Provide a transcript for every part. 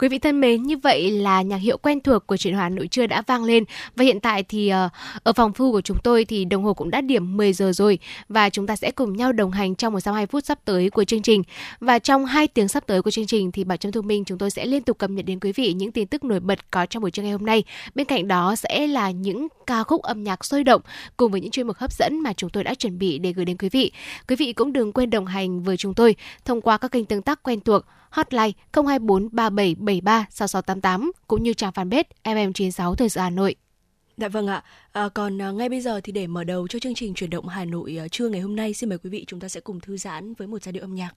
Quý vị thân mến, như vậy là nhạc hiệu quen thuộc của truyền Hà Nội trưa đã vang lên và hiện tại thì ờ, ở phòng thu của chúng tôi thì đồng hồ cũng đã điểm 10 giờ rồi và chúng ta sẽ cùng nhau đồng hành trong 120 phút sắp tới của chương trình. Và trong 2 tiếng sắp tới của chương trình thì Bảo Trâm Thu Minh chúng tôi sẽ liên tục cập nhật đến quý vị những tin tức nổi bật có trong buổi trưa ngày hôm nay. Bên cạnh đó sẽ là những ca khúc âm nhạc sôi động cùng với những chuyên mục hấp dẫn mà chúng tôi đã chuẩn bị để gửi đến quý vị. Quý vị cũng đừng quên đồng hành với chúng tôi thông qua các kênh tương tác quen thuộc hotline 024 3773 6688 cũng như trang fanpage MM96 Thời sự Hà Nội. Dạ vâng ạ. À, còn à, ngay bây giờ thì để mở đầu cho chương trình chuyển động Hà Nội à, trưa ngày hôm nay, xin mời quý vị chúng ta sẽ cùng thư giãn với một giai điệu âm nhạc.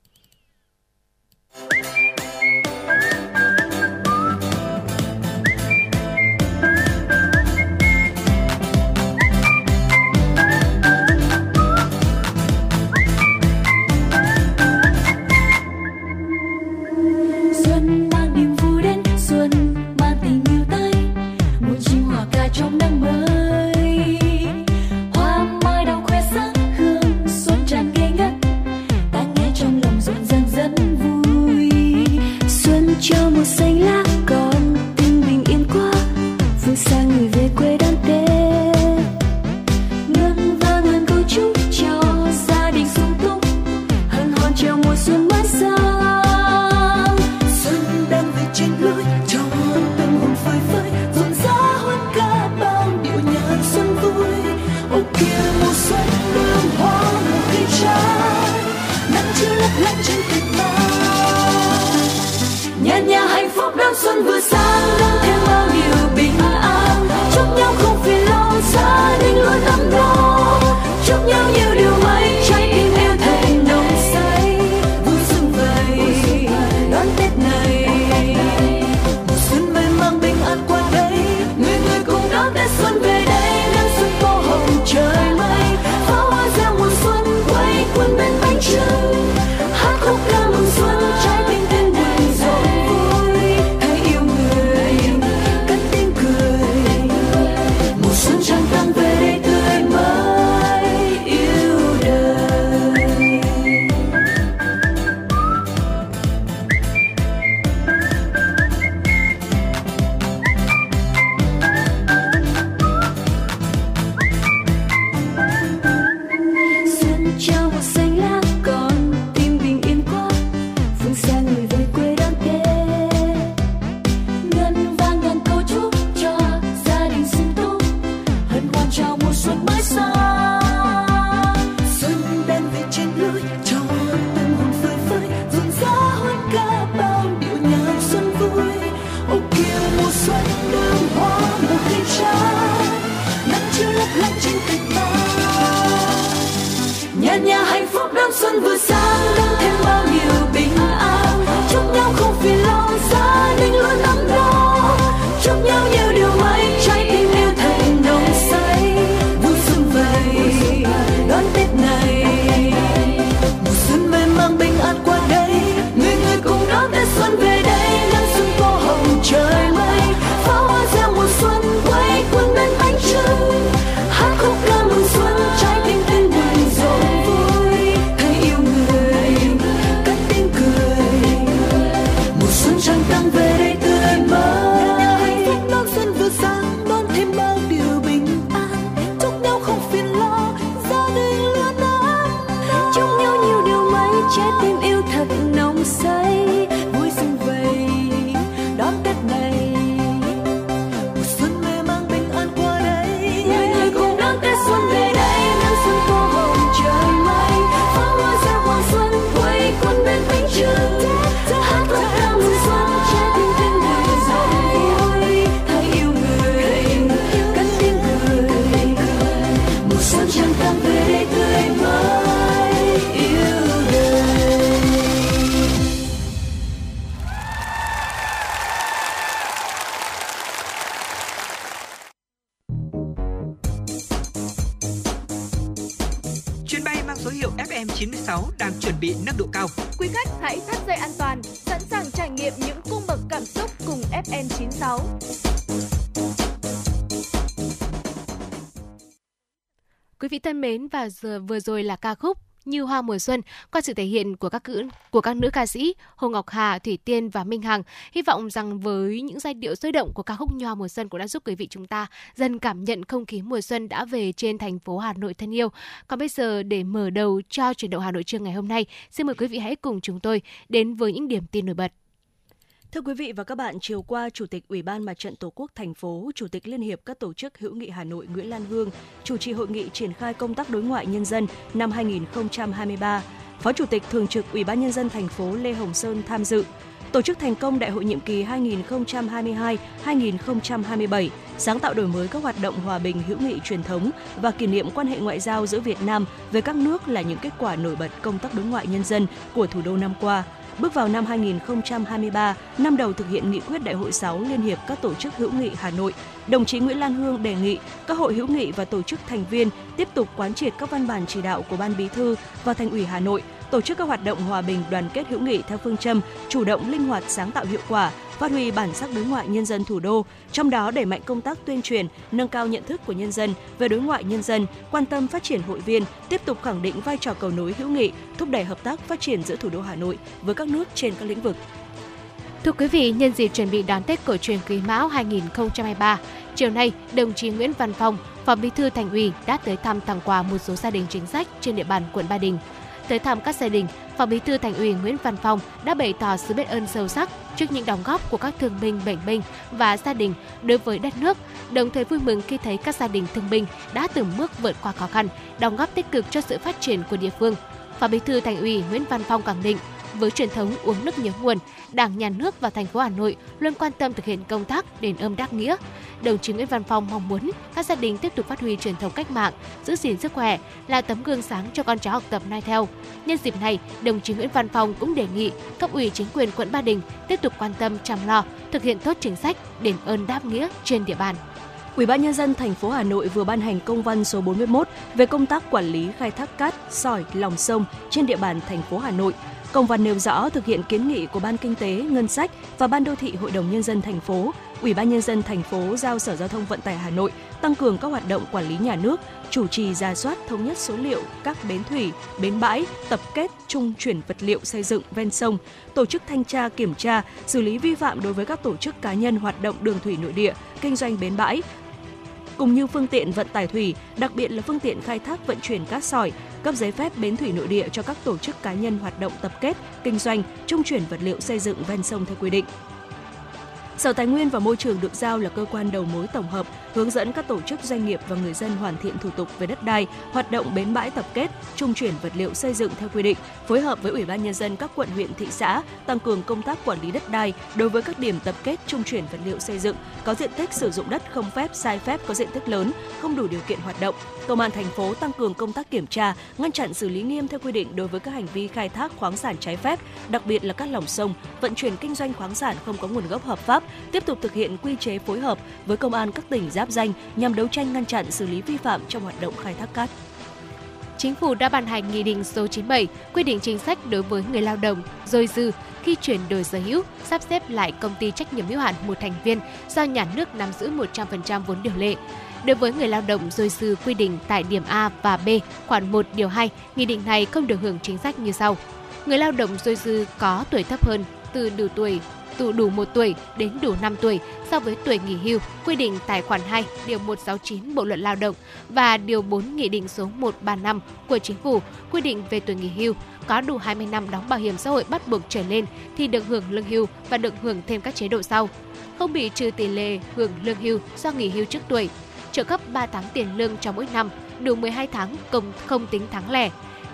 Giờ vừa rồi là ca khúc như hoa mùa xuân qua sự thể hiện của các cữ, của các nữ ca sĩ Hồ Ngọc Hà, Thủy Tiên và Minh Hằng. Hy vọng rằng với những giai điệu sôi động của ca khúc như hoa mùa xuân cũng đã giúp quý vị chúng ta dần cảm nhận không khí mùa xuân đã về trên thành phố Hà Nội thân yêu. Còn bây giờ để mở đầu cho chuyển động Hà Nội trưa ngày hôm nay, xin mời quý vị hãy cùng chúng tôi đến với những điểm tin nổi bật. Thưa quý vị và các bạn, chiều qua, Chủ tịch Ủy ban Mặt trận Tổ quốc thành phố, Chủ tịch Liên hiệp các tổ chức hữu nghị Hà Nội Nguyễn Lan Hương chủ trì hội nghị triển khai công tác đối ngoại nhân dân năm 2023. Phó Chủ tịch Thường trực Ủy ban nhân dân thành phố Lê Hồng Sơn tham dự. Tổ chức thành công đại hội nhiệm kỳ 2022-2027, sáng tạo đổi mới các hoạt động hòa bình hữu nghị truyền thống và kỷ niệm quan hệ ngoại giao giữa Việt Nam với các nước là những kết quả nổi bật công tác đối ngoại nhân dân của thủ đô năm qua – Bước vào năm 2023, năm đầu thực hiện nghị quyết Đại hội 6 Liên hiệp các tổ chức hữu nghị Hà Nội, đồng chí Nguyễn Lan Hương đề nghị các hội hữu nghị và tổ chức thành viên tiếp tục quán triệt các văn bản chỉ đạo của Ban Bí thư và Thành ủy Hà Nội, tổ chức các hoạt động hòa bình đoàn kết hữu nghị theo phương châm chủ động linh hoạt sáng tạo hiệu quả phát huy bản sắc đối ngoại nhân dân thủ đô, trong đó đẩy mạnh công tác tuyên truyền, nâng cao nhận thức của nhân dân về đối ngoại nhân dân, quan tâm phát triển hội viên, tiếp tục khẳng định vai trò cầu nối hữu nghị, thúc đẩy hợp tác phát triển giữa thủ đô Hà Nội với các nước trên các lĩnh vực. Thưa quý vị, nhân dịp chuẩn bị đón Tết cổ truyền Quý Mão 2023, chiều nay, đồng chí Nguyễn Văn Phong, Phó Bí thư Thành ủy đã tới thăm tặng quà một số gia đình chính sách trên địa bàn quận Ba Đình. Tới thăm các gia đình, Phó Bí thư Thành ủy Nguyễn Văn Phong đã bày tỏ sự biết ơn sâu sắc trước những đóng góp của các thương binh, bệnh binh và gia đình đối với đất nước, đồng thời vui mừng khi thấy các gia đình thương binh đã từng bước vượt qua khó khăn, đóng góp tích cực cho sự phát triển của địa phương. Phó Bí thư Thành ủy Nguyễn Văn Phong khẳng định, với truyền thống uống nước nhớ nguồn, Đảng, Nhà nước và thành phố Hà Nội luôn quan tâm thực hiện công tác đền ơn đáp nghĩa. Đồng chí Nguyễn Văn Phong mong muốn các gia đình tiếp tục phát huy truyền thống cách mạng, giữ gìn sức khỏe, là tấm gương sáng cho con cháu học tập noi theo. Nhân dịp này, đồng chí Nguyễn Văn Phong cũng đề nghị cấp ủy chính quyền quận Ba Đình tiếp tục quan tâm chăm lo, thực hiện tốt chính sách đền ơn đáp nghĩa trên địa bàn. Ủy ban nhân dân thành phố Hà Nội vừa ban hành công văn số 41 về công tác quản lý khai thác cát, sỏi, lòng sông trên địa bàn thành phố Hà Nội Công văn nêu rõ thực hiện kiến nghị của Ban Kinh tế, Ngân sách và Ban Đô thị Hội đồng Nhân dân thành phố, Ủy ban Nhân dân thành phố giao Sở Giao thông Vận tải Hà Nội tăng cường các hoạt động quản lý nhà nước, chủ trì ra soát thống nhất số liệu các bến thủy, bến bãi, tập kết, trung chuyển vật liệu xây dựng ven sông, tổ chức thanh tra kiểm tra, xử lý vi phạm đối với các tổ chức cá nhân hoạt động đường thủy nội địa, kinh doanh bến bãi, cùng như phương tiện vận tải thủy, đặc biệt là phương tiện khai thác vận chuyển cát sỏi, cấp giấy phép bến thủy nội địa cho các tổ chức cá nhân hoạt động tập kết, kinh doanh, trung chuyển vật liệu xây dựng ven sông theo quy định. Sở Tài nguyên và Môi trường được giao là cơ quan đầu mối tổng hợp, hướng dẫn các tổ chức doanh nghiệp và người dân hoàn thiện thủ tục về đất đai, hoạt động bến bãi tập kết, trung chuyển vật liệu xây dựng theo quy định, phối hợp với Ủy ban nhân dân các quận huyện thị xã tăng cường công tác quản lý đất đai đối với các điểm tập kết trung chuyển vật liệu xây dựng có diện tích sử dụng đất không phép, sai phép có diện tích lớn, không đủ điều kiện hoạt động. Công an thành phố tăng cường công tác kiểm tra, ngăn chặn xử lý nghiêm theo quy định đối với các hành vi khai thác khoáng sản trái phép, đặc biệt là các lòng sông, vận chuyển kinh doanh khoáng sản không có nguồn gốc hợp pháp, tiếp tục thực hiện quy chế phối hợp với công an các tỉnh giáp danh nhằm đấu tranh ngăn chặn xử lý vi phạm trong hoạt động khai thác cát. Chính phủ đã ban hành Nghị định số 97 quy định chính sách đối với người lao động dôi dư khi chuyển đổi sở hữu, sắp xếp lại công ty trách nhiệm hữu hạn một thành viên do nhà nước nắm giữ 100% vốn điều lệ. Đối với người lao động dôi dư quy định tại điểm A và B, khoản 1 điều 2, nghị định này không được hưởng chính sách như sau. Người lao động dôi dư có tuổi thấp hơn từ đủ tuổi từ đủ 1 tuổi đến đủ 5 tuổi so với tuổi nghỉ hưu quy định tại khoản 2 điều 169 Bộ luật Lao động và điều 4 Nghị định số 135 của Chính phủ quy định về tuổi nghỉ hưu có đủ 20 năm đóng bảo hiểm xã hội bắt buộc trở lên thì được hưởng lương hưu và được hưởng thêm các chế độ sau. Không bị trừ tỷ lệ hưởng lương hưu do nghỉ hưu trước tuổi. Trợ cấp 3 tháng tiền lương cho mỗi năm, đủ 12 tháng công không tính tháng lẻ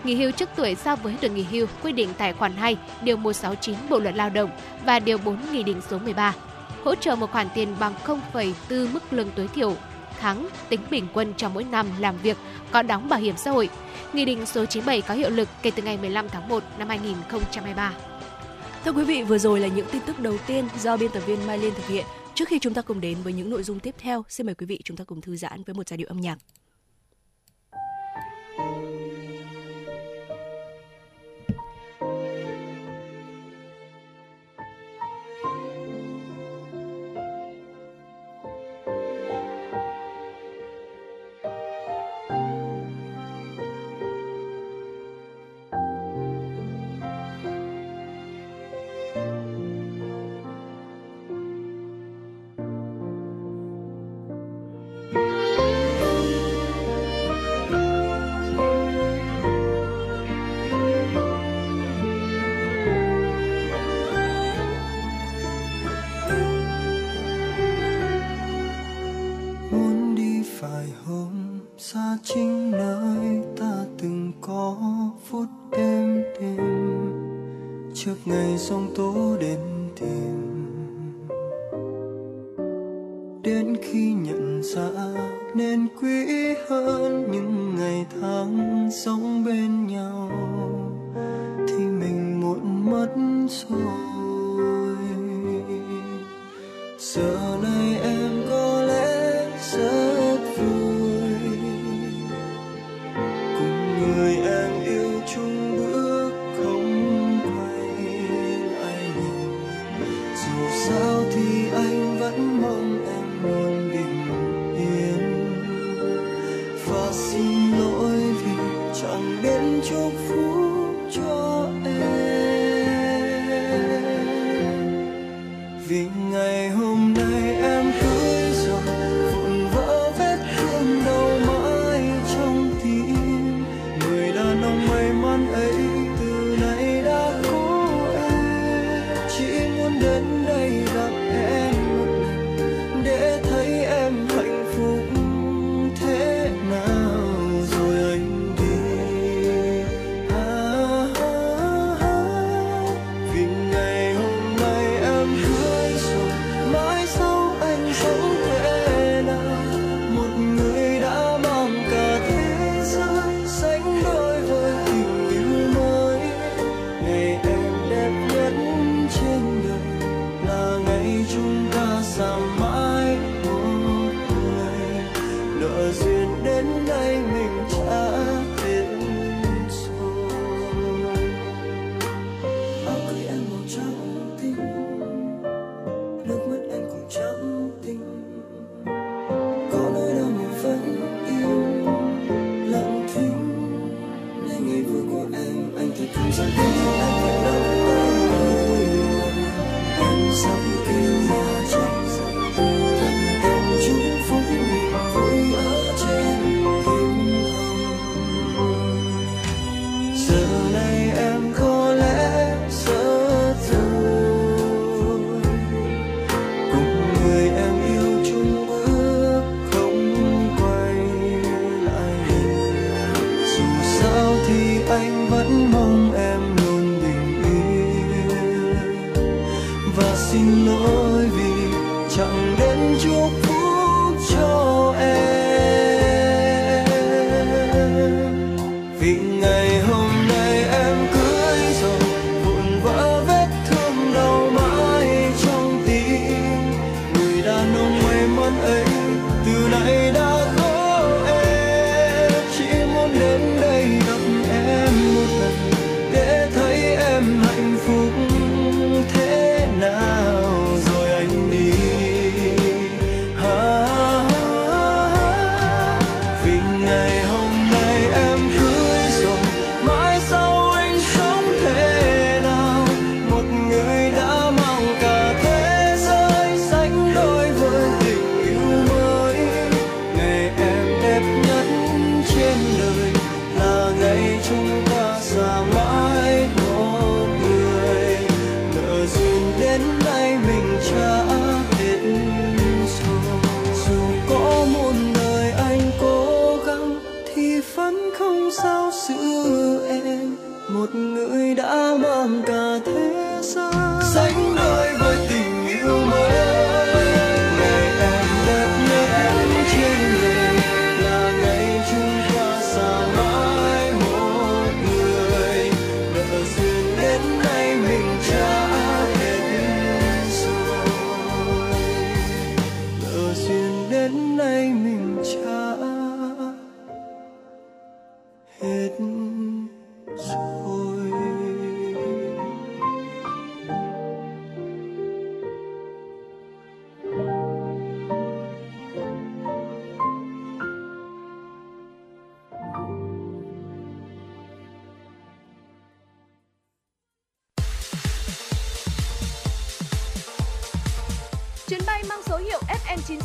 nghỉ hưu trước tuổi so với tuổi nghỉ hưu quy định tại khoản 2, điều 169 Bộ luật Lao động và điều 4 Nghị định số 13. Hỗ trợ một khoản tiền bằng 0,4 mức lương tối thiểu tháng tính bình quân cho mỗi năm làm việc có đóng bảo hiểm xã hội. Nghị định số 97 có hiệu lực kể từ ngày 15 tháng 1 năm 2023. Thưa quý vị, vừa rồi là những tin tức đầu tiên do biên tập viên Mai Liên thực hiện. Trước khi chúng ta cùng đến với những nội dung tiếp theo, xin mời quý vị chúng ta cùng thư giãn với một giai điệu âm nhạc.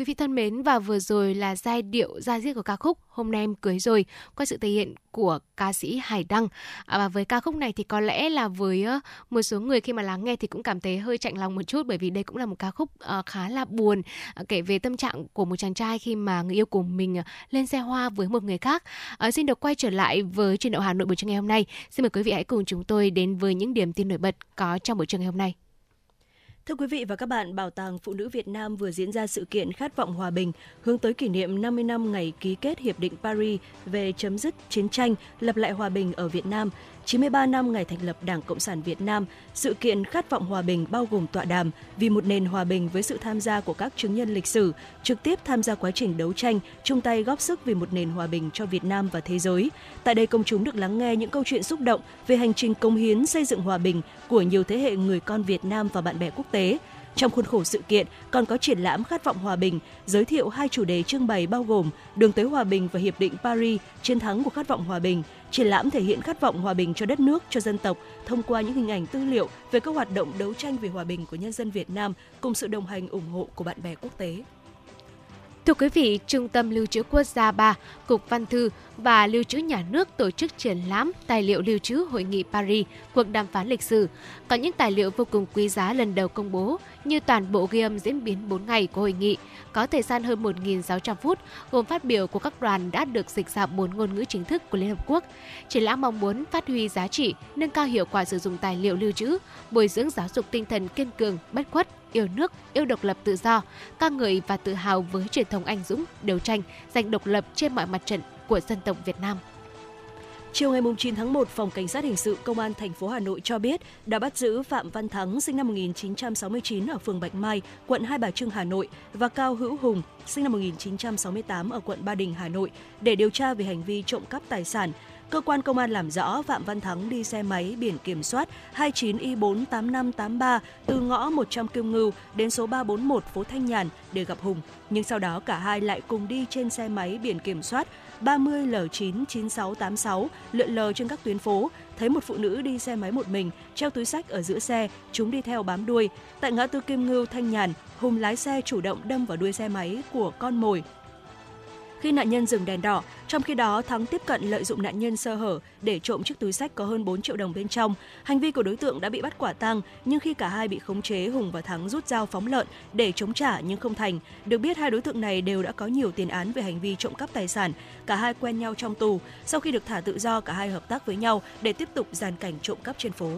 Quý vị thân mến và vừa rồi là giai điệu ra diết của ca khúc Hôm nay em cưới rồi qua sự thể hiện của ca sĩ Hải Đăng. À, và với ca khúc này thì có lẽ là với uh, một số người khi mà lắng nghe thì cũng cảm thấy hơi chạnh lòng một chút bởi vì đây cũng là một ca khúc uh, khá là buồn uh, kể về tâm trạng của một chàng trai khi mà người yêu của mình uh, lên xe hoa với một người khác. Uh, xin được quay trở lại với truyền động Hà Nội buổi trưa ngày hôm nay. Xin mời quý vị hãy cùng chúng tôi đến với những điểm tin nổi bật có trong buổi trưa ngày hôm nay. Thưa quý vị và các bạn, Bảo tàng Phụ nữ Việt Nam vừa diễn ra sự kiện Khát vọng hòa bình hướng tới kỷ niệm 50 năm ngày ký kết Hiệp định Paris về chấm dứt chiến tranh, lập lại hòa bình ở Việt Nam. 93 năm ngày thành lập Đảng Cộng sản Việt Nam, sự kiện Khát vọng hòa bình bao gồm tọa đàm vì một nền hòa bình với sự tham gia của các chứng nhân lịch sử, trực tiếp tham gia quá trình đấu tranh, chung tay góp sức vì một nền hòa bình cho Việt Nam và thế giới. Tại đây công chúng được lắng nghe những câu chuyện xúc động về hành trình công hiến xây dựng hòa bình của nhiều thế hệ người con Việt Nam và bạn bè quốc tế. Trong khuôn khổ sự kiện còn có triển lãm Khát vọng hòa bình, giới thiệu hai chủ đề trưng bày bao gồm Đường tới hòa bình và Hiệp định Paris, chiến thắng của khát vọng hòa bình. Triển lãm thể hiện khát vọng hòa bình cho đất nước, cho dân tộc thông qua những hình ảnh tư liệu về các hoạt động đấu tranh vì hòa bình của nhân dân Việt Nam cùng sự đồng hành ủng hộ của bạn bè quốc tế. Thưa quý vị, Trung tâm Lưu trữ Quốc gia 3, Cục Văn thư và Lưu trữ Nhà nước tổ chức triển lãm tài liệu lưu trữ Hội nghị Paris, cuộc đàm phán lịch sử. Có những tài liệu vô cùng quý giá lần đầu công bố như toàn bộ ghi âm diễn biến 4 ngày của hội nghị, có thời gian hơn 1.600 phút, gồm phát biểu của các đoàn đã được dịch ra bốn ngôn ngữ chính thức của Liên Hợp Quốc. Triển lãm mong muốn phát huy giá trị, nâng cao hiệu quả sử dụng tài liệu lưu trữ, bồi dưỡng giáo dục tinh thần kiên cường, bất khuất, yêu nước, yêu độc lập tự do, ca ngợi và tự hào với truyền thống anh dũng, đấu tranh, giành độc lập trên mọi mặt trận của dân tộc Việt Nam. Chiều ngày 9 tháng 1, Phòng Cảnh sát Hình sự Công an thành phố Hà Nội cho biết đã bắt giữ Phạm Văn Thắng, sinh năm 1969 ở phường Bạch Mai, quận Hai Bà Trưng, Hà Nội và Cao Hữu Hùng, sinh năm 1968 ở quận Ba Đình, Hà Nội để điều tra về hành vi trộm cắp tài sản. Cơ quan công an làm rõ Phạm Văn Thắng đi xe máy biển kiểm soát 29Y48583 từ ngõ 100 Kim Ngưu đến số 341 phố Thanh Nhàn để gặp Hùng. Nhưng sau đó cả hai lại cùng đi trên xe máy biển kiểm soát 30L99686 lượn lờ trên các tuyến phố, thấy một phụ nữ đi xe máy một mình, treo túi sách ở giữa xe, chúng đi theo bám đuôi. Tại ngã tư Kim Ngưu Thanh Nhàn, Hùng lái xe chủ động đâm vào đuôi xe máy của con mồi khi nạn nhân dừng đèn đỏ. Trong khi đó, Thắng tiếp cận lợi dụng nạn nhân sơ hở để trộm chiếc túi sách có hơn 4 triệu đồng bên trong. Hành vi của đối tượng đã bị bắt quả tang, nhưng khi cả hai bị khống chế, Hùng và Thắng rút dao phóng lợn để chống trả nhưng không thành. Được biết hai đối tượng này đều đã có nhiều tiền án về hành vi trộm cắp tài sản. Cả hai quen nhau trong tù. Sau khi được thả tự do, cả hai hợp tác với nhau để tiếp tục dàn cảnh trộm cắp trên phố.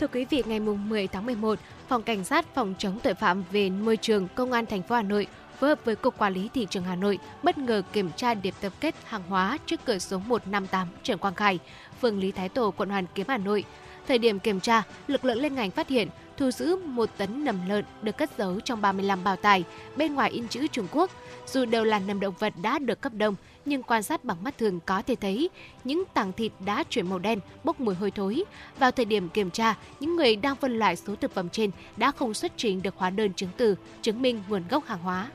Thưa quý vị, ngày 10 tháng 11, Phòng Cảnh sát Phòng chống tội phạm về môi trường Công an thành phố Hà Nội phối hợp với Cục Quản lý Thị trường Hà Nội bất ngờ kiểm tra điểm tập kết hàng hóa trước cửa số 158 Trần Quang Khải, phường Lý Thái Tổ, quận Hoàn Kiếm, Hà Nội. Thời điểm kiểm tra, lực lượng liên ngành phát hiện thu giữ một tấn nầm lợn được cất giấu trong 35 bao tải, bên ngoài in chữ Trung Quốc. Dù đều là nầm động vật đã được cấp đông, nhưng quan sát bằng mắt thường có thể thấy những tảng thịt đã chuyển màu đen, bốc mùi hôi thối. Vào thời điểm kiểm tra, những người đang phân loại số thực phẩm trên đã không xuất trình được hóa đơn chứng từ chứng minh nguồn gốc hàng hóa.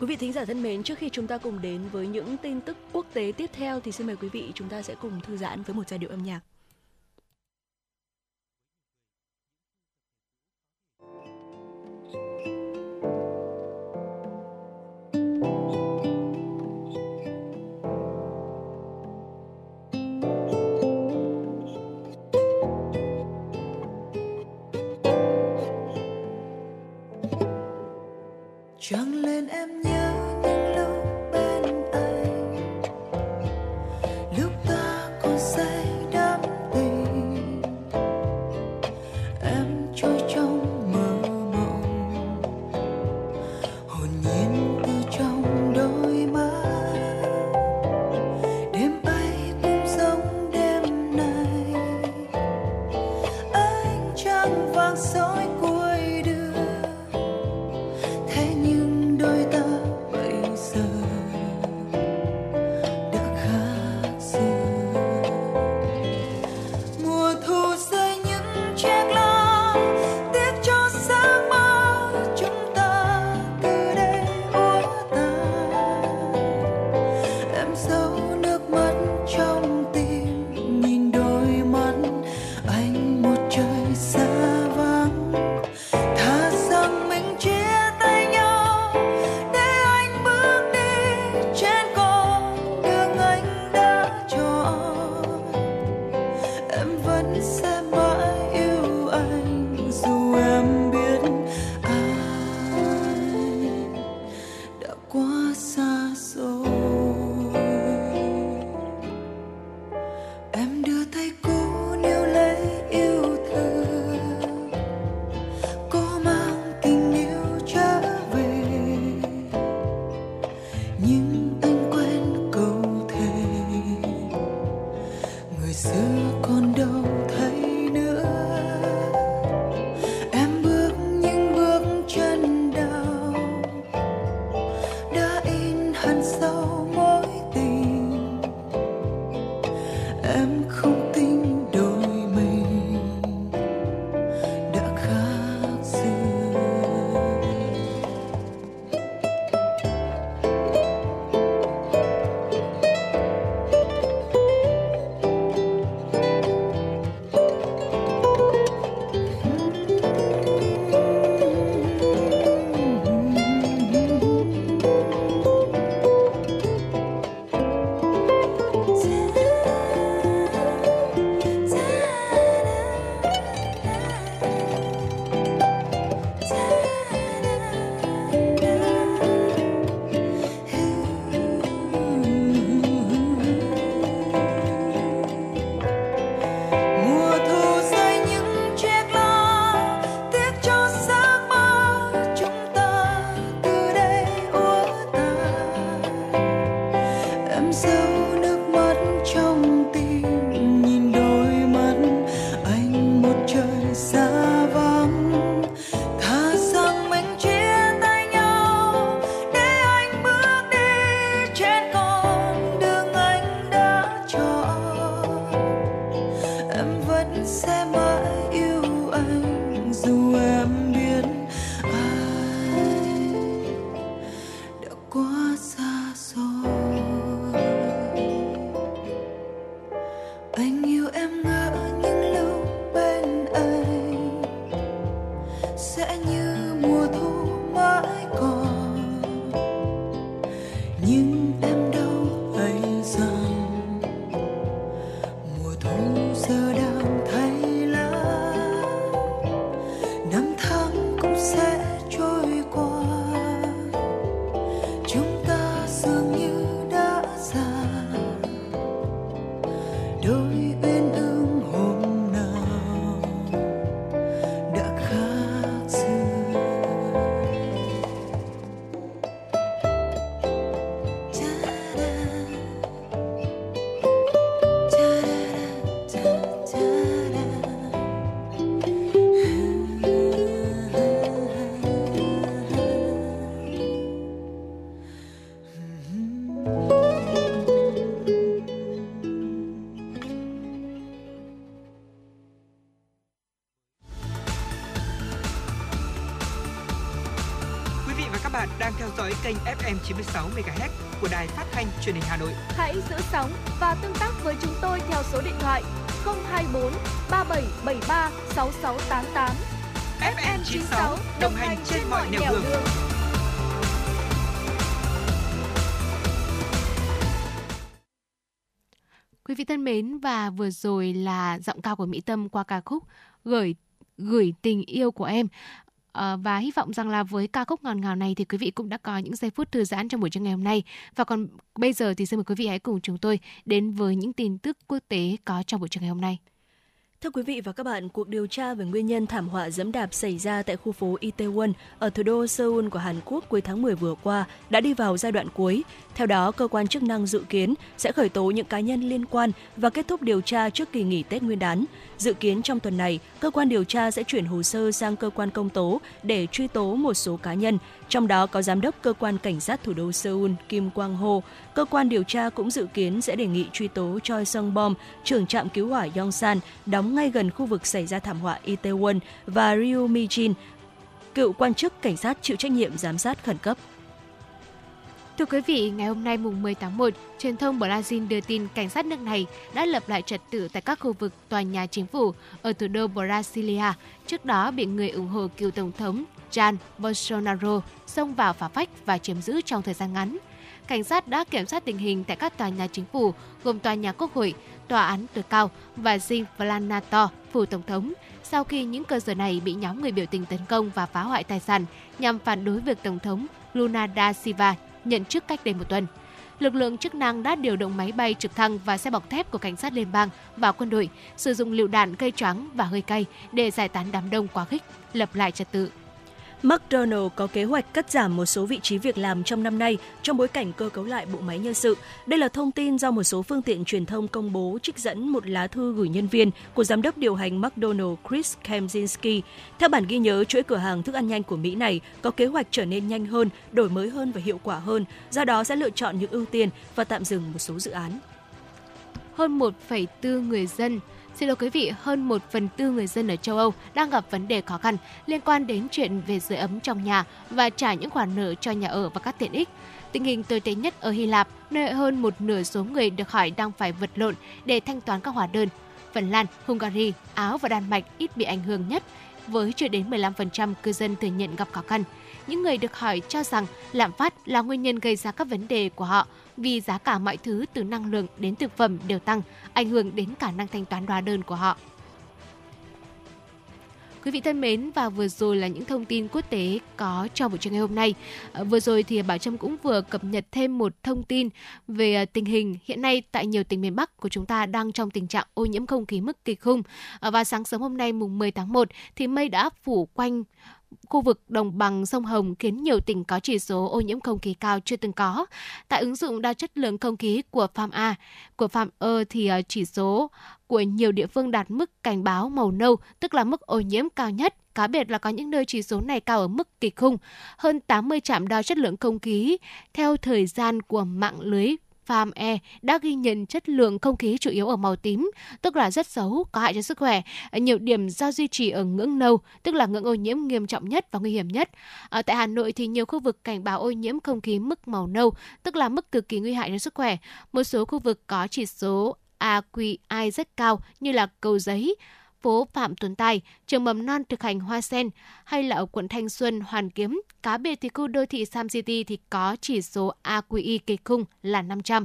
Quý vị thính giả thân mến, trước khi chúng ta cùng đến với những tin tức quốc tế tiếp theo thì xin mời quý vị chúng ta sẽ cùng thư giãn với một giai điệu âm nhạc. Kênh FM 96 MHz của đài phát thanh truyền hình Hà Nội. Hãy giữ sóng và tương tác với chúng tôi theo số điện thoại 024 3773 6688. FM 96 đồng hành trên mọi nẻo đường. đường. Quý vị thân mến và vừa rồi là giọng ca của Mỹ Tâm qua ca khúc gửi gửi tình yêu của em. Ờ, và hy vọng rằng là với ca khúc ngọt ngào này thì quý vị cũng đã có những giây phút thư giãn trong buổi trưa ngày hôm nay. Và còn bây giờ thì xin mời quý vị hãy cùng chúng tôi đến với những tin tức quốc tế có trong buổi trưa ngày hôm nay. Thưa quý vị và các bạn, cuộc điều tra về nguyên nhân thảm họa dẫm đạp xảy ra tại khu phố Itaewon ở thủ đô Seoul của Hàn Quốc cuối tháng 10 vừa qua đã đi vào giai đoạn cuối. Theo đó, cơ quan chức năng dự kiến sẽ khởi tố những cá nhân liên quan và kết thúc điều tra trước kỳ nghỉ Tết Nguyên đán. Dự kiến trong tuần này, cơ quan điều tra sẽ chuyển hồ sơ sang cơ quan công tố để truy tố một số cá nhân, trong đó có giám đốc cơ quan cảnh sát thủ đô Seoul Kim Quang Ho. Cơ quan điều tra cũng dự kiến sẽ đề nghị truy tố Choi Sung Bom, trưởng trạm cứu hỏa Yongsan, đóng ngay gần khu vực xảy ra thảm họa Itaewon và Ryu Mi-jin, cựu quan chức cảnh sát chịu trách nhiệm giám sát khẩn cấp. Thưa quý vị, ngày hôm nay mùng 10 tháng 1, truyền thông Brazil đưa tin cảnh sát nước này đã lập lại trật tự tại các khu vực tòa nhà chính phủ ở thủ đô Brasilia, trước đó bị người ủng hộ cựu tổng thống Jan Bolsonaro xông vào phá phách và chiếm giữ trong thời gian ngắn. Cảnh sát đã kiểm soát tình hình tại các tòa nhà chính phủ gồm tòa nhà Quốc hội, tòa án tối cao và Dinh phủ tổng thống, sau khi những cơ sở này bị nhóm người biểu tình tấn công và phá hoại tài sản nhằm phản đối việc tổng thống Lula da Silva nhận chức cách đây một tuần. Lực lượng chức năng đã điều động máy bay trực thăng và xe bọc thép của cảnh sát liên bang và quân đội sử dụng lựu đạn gây choáng và hơi cay để giải tán đám đông quá khích, lập lại trật tự. McDonald có kế hoạch cắt giảm một số vị trí việc làm trong năm nay trong bối cảnh cơ cấu lại bộ máy nhân sự. Đây là thông tin do một số phương tiện truyền thông công bố trích dẫn một lá thư gửi nhân viên của giám đốc điều hành McDonald Chris Kamzinski. Theo bản ghi nhớ, chuỗi cửa hàng thức ăn nhanh của Mỹ này có kế hoạch trở nên nhanh hơn, đổi mới hơn và hiệu quả hơn, do đó sẽ lựa chọn những ưu tiên và tạm dừng một số dự án. Hơn 1,4 người dân Xin lỗi quý vị, hơn 1 phần tư người dân ở châu Âu đang gặp vấn đề khó khăn liên quan đến chuyện về sưởi ấm trong nhà và trả những khoản nợ cho nhà ở và các tiện ích. Tình hình tồi tệ nhất ở Hy Lạp, nơi hơn một nửa số người được hỏi đang phải vật lộn để thanh toán các hóa đơn. Phần Lan, Hungary, Áo và Đan Mạch ít bị ảnh hưởng nhất, với chưa đến 15% cư dân thừa nhận gặp khó khăn. Những người được hỏi cho rằng lạm phát là nguyên nhân gây ra các vấn đề của họ vì giá cả mọi thứ từ năng lượng đến thực phẩm đều tăng, ảnh hưởng đến khả năng thanh toán hóa đơn của họ. Quý vị thân mến và vừa rồi là những thông tin quốc tế có trong buổi trưa ngày hôm nay. À, vừa rồi thì Bảo Trâm cũng vừa cập nhật thêm một thông tin về à, tình hình hiện nay tại nhiều tỉnh miền Bắc của chúng ta đang trong tình trạng ô nhiễm không khí mức kịch khung. À, và sáng sớm hôm nay mùng 10 tháng 1 thì mây đã phủ quanh khu vực đồng bằng sông Hồng khiến nhiều tỉnh có chỉ số ô nhiễm không khí cao chưa từng có. Tại ứng dụng đo chất lượng không khí của Farm A, của Farm E thì à, chỉ số của nhiều địa phương đạt mức cảnh báo màu nâu, tức là mức ô nhiễm cao nhất. Cá biệt là có những nơi chỉ số này cao ở mức kịch khung. Hơn 80 trạm đo chất lượng không khí theo thời gian của mạng lưới Farm E đã ghi nhận chất lượng không khí chủ yếu ở màu tím, tức là rất xấu, có hại cho sức khỏe. Nhiều điểm do duy trì ở ngưỡng nâu, tức là ngưỡng ô nhiễm nghiêm trọng nhất và nguy hiểm nhất. Ở tại Hà Nội thì nhiều khu vực cảnh báo ô nhiễm không khí mức màu nâu, tức là mức cực kỳ nguy hại cho sức khỏe. Một số khu vực có chỉ số AQI rất cao như là cầu giấy, phố Phạm Tuấn Tài, trường mầm non thực hành Hoa Sen hay là ở quận Thanh Xuân, Hoàn Kiếm, cá biệt thì khu đô thị Sam City thì có chỉ số AQI kịch khung là 500.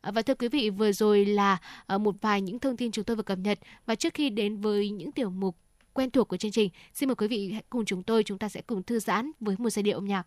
À, và thưa quý vị, vừa rồi là ờ, một vài những thông tin chúng tôi vừa cập nhật và trước khi đến với những tiểu mục quen thuộc của chương trình, xin mời quý vị hãy cùng chúng tôi chúng ta sẽ cùng thư giãn với một giai điệu âm nhạc.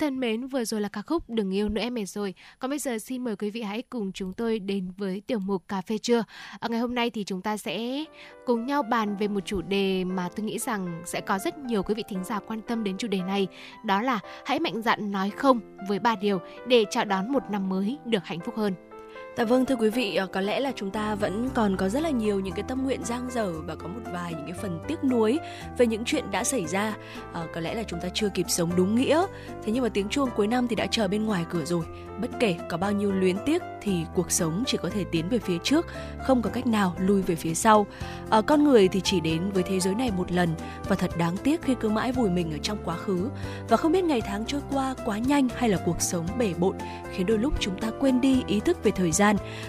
Thân mến, vừa rồi là ca khúc Đừng yêu nữa em mệt rồi. Còn bây giờ xin mời quý vị hãy cùng chúng tôi đến với tiểu mục Cà phê trưa. Ở ngày hôm nay thì chúng ta sẽ cùng nhau bàn về một chủ đề mà tôi nghĩ rằng sẽ có rất nhiều quý vị thính giả quan tâm đến chủ đề này. Đó là hãy mạnh dạn nói không với ba điều để chào đón một năm mới được hạnh phúc hơn. Dạ vâng thưa quý vị, ờ, có lẽ là chúng ta vẫn còn có rất là nhiều những cái tâm nguyện giang dở và có một vài những cái phần tiếc nuối về những chuyện đã xảy ra. À, có lẽ là chúng ta chưa kịp sống đúng nghĩa. Thế nhưng mà tiếng chuông cuối năm thì đã chờ bên ngoài cửa rồi. Bất kể có bao nhiêu luyến tiếc thì cuộc sống chỉ có thể tiến về phía trước, không có cách nào lui về phía sau. À, con người thì chỉ đến với thế giới này một lần và thật đáng tiếc khi cứ mãi vùi mình ở trong quá khứ và không biết ngày tháng trôi qua quá nhanh hay là cuộc sống bể bộn khiến đôi lúc chúng ta quên đi ý thức về thời gian.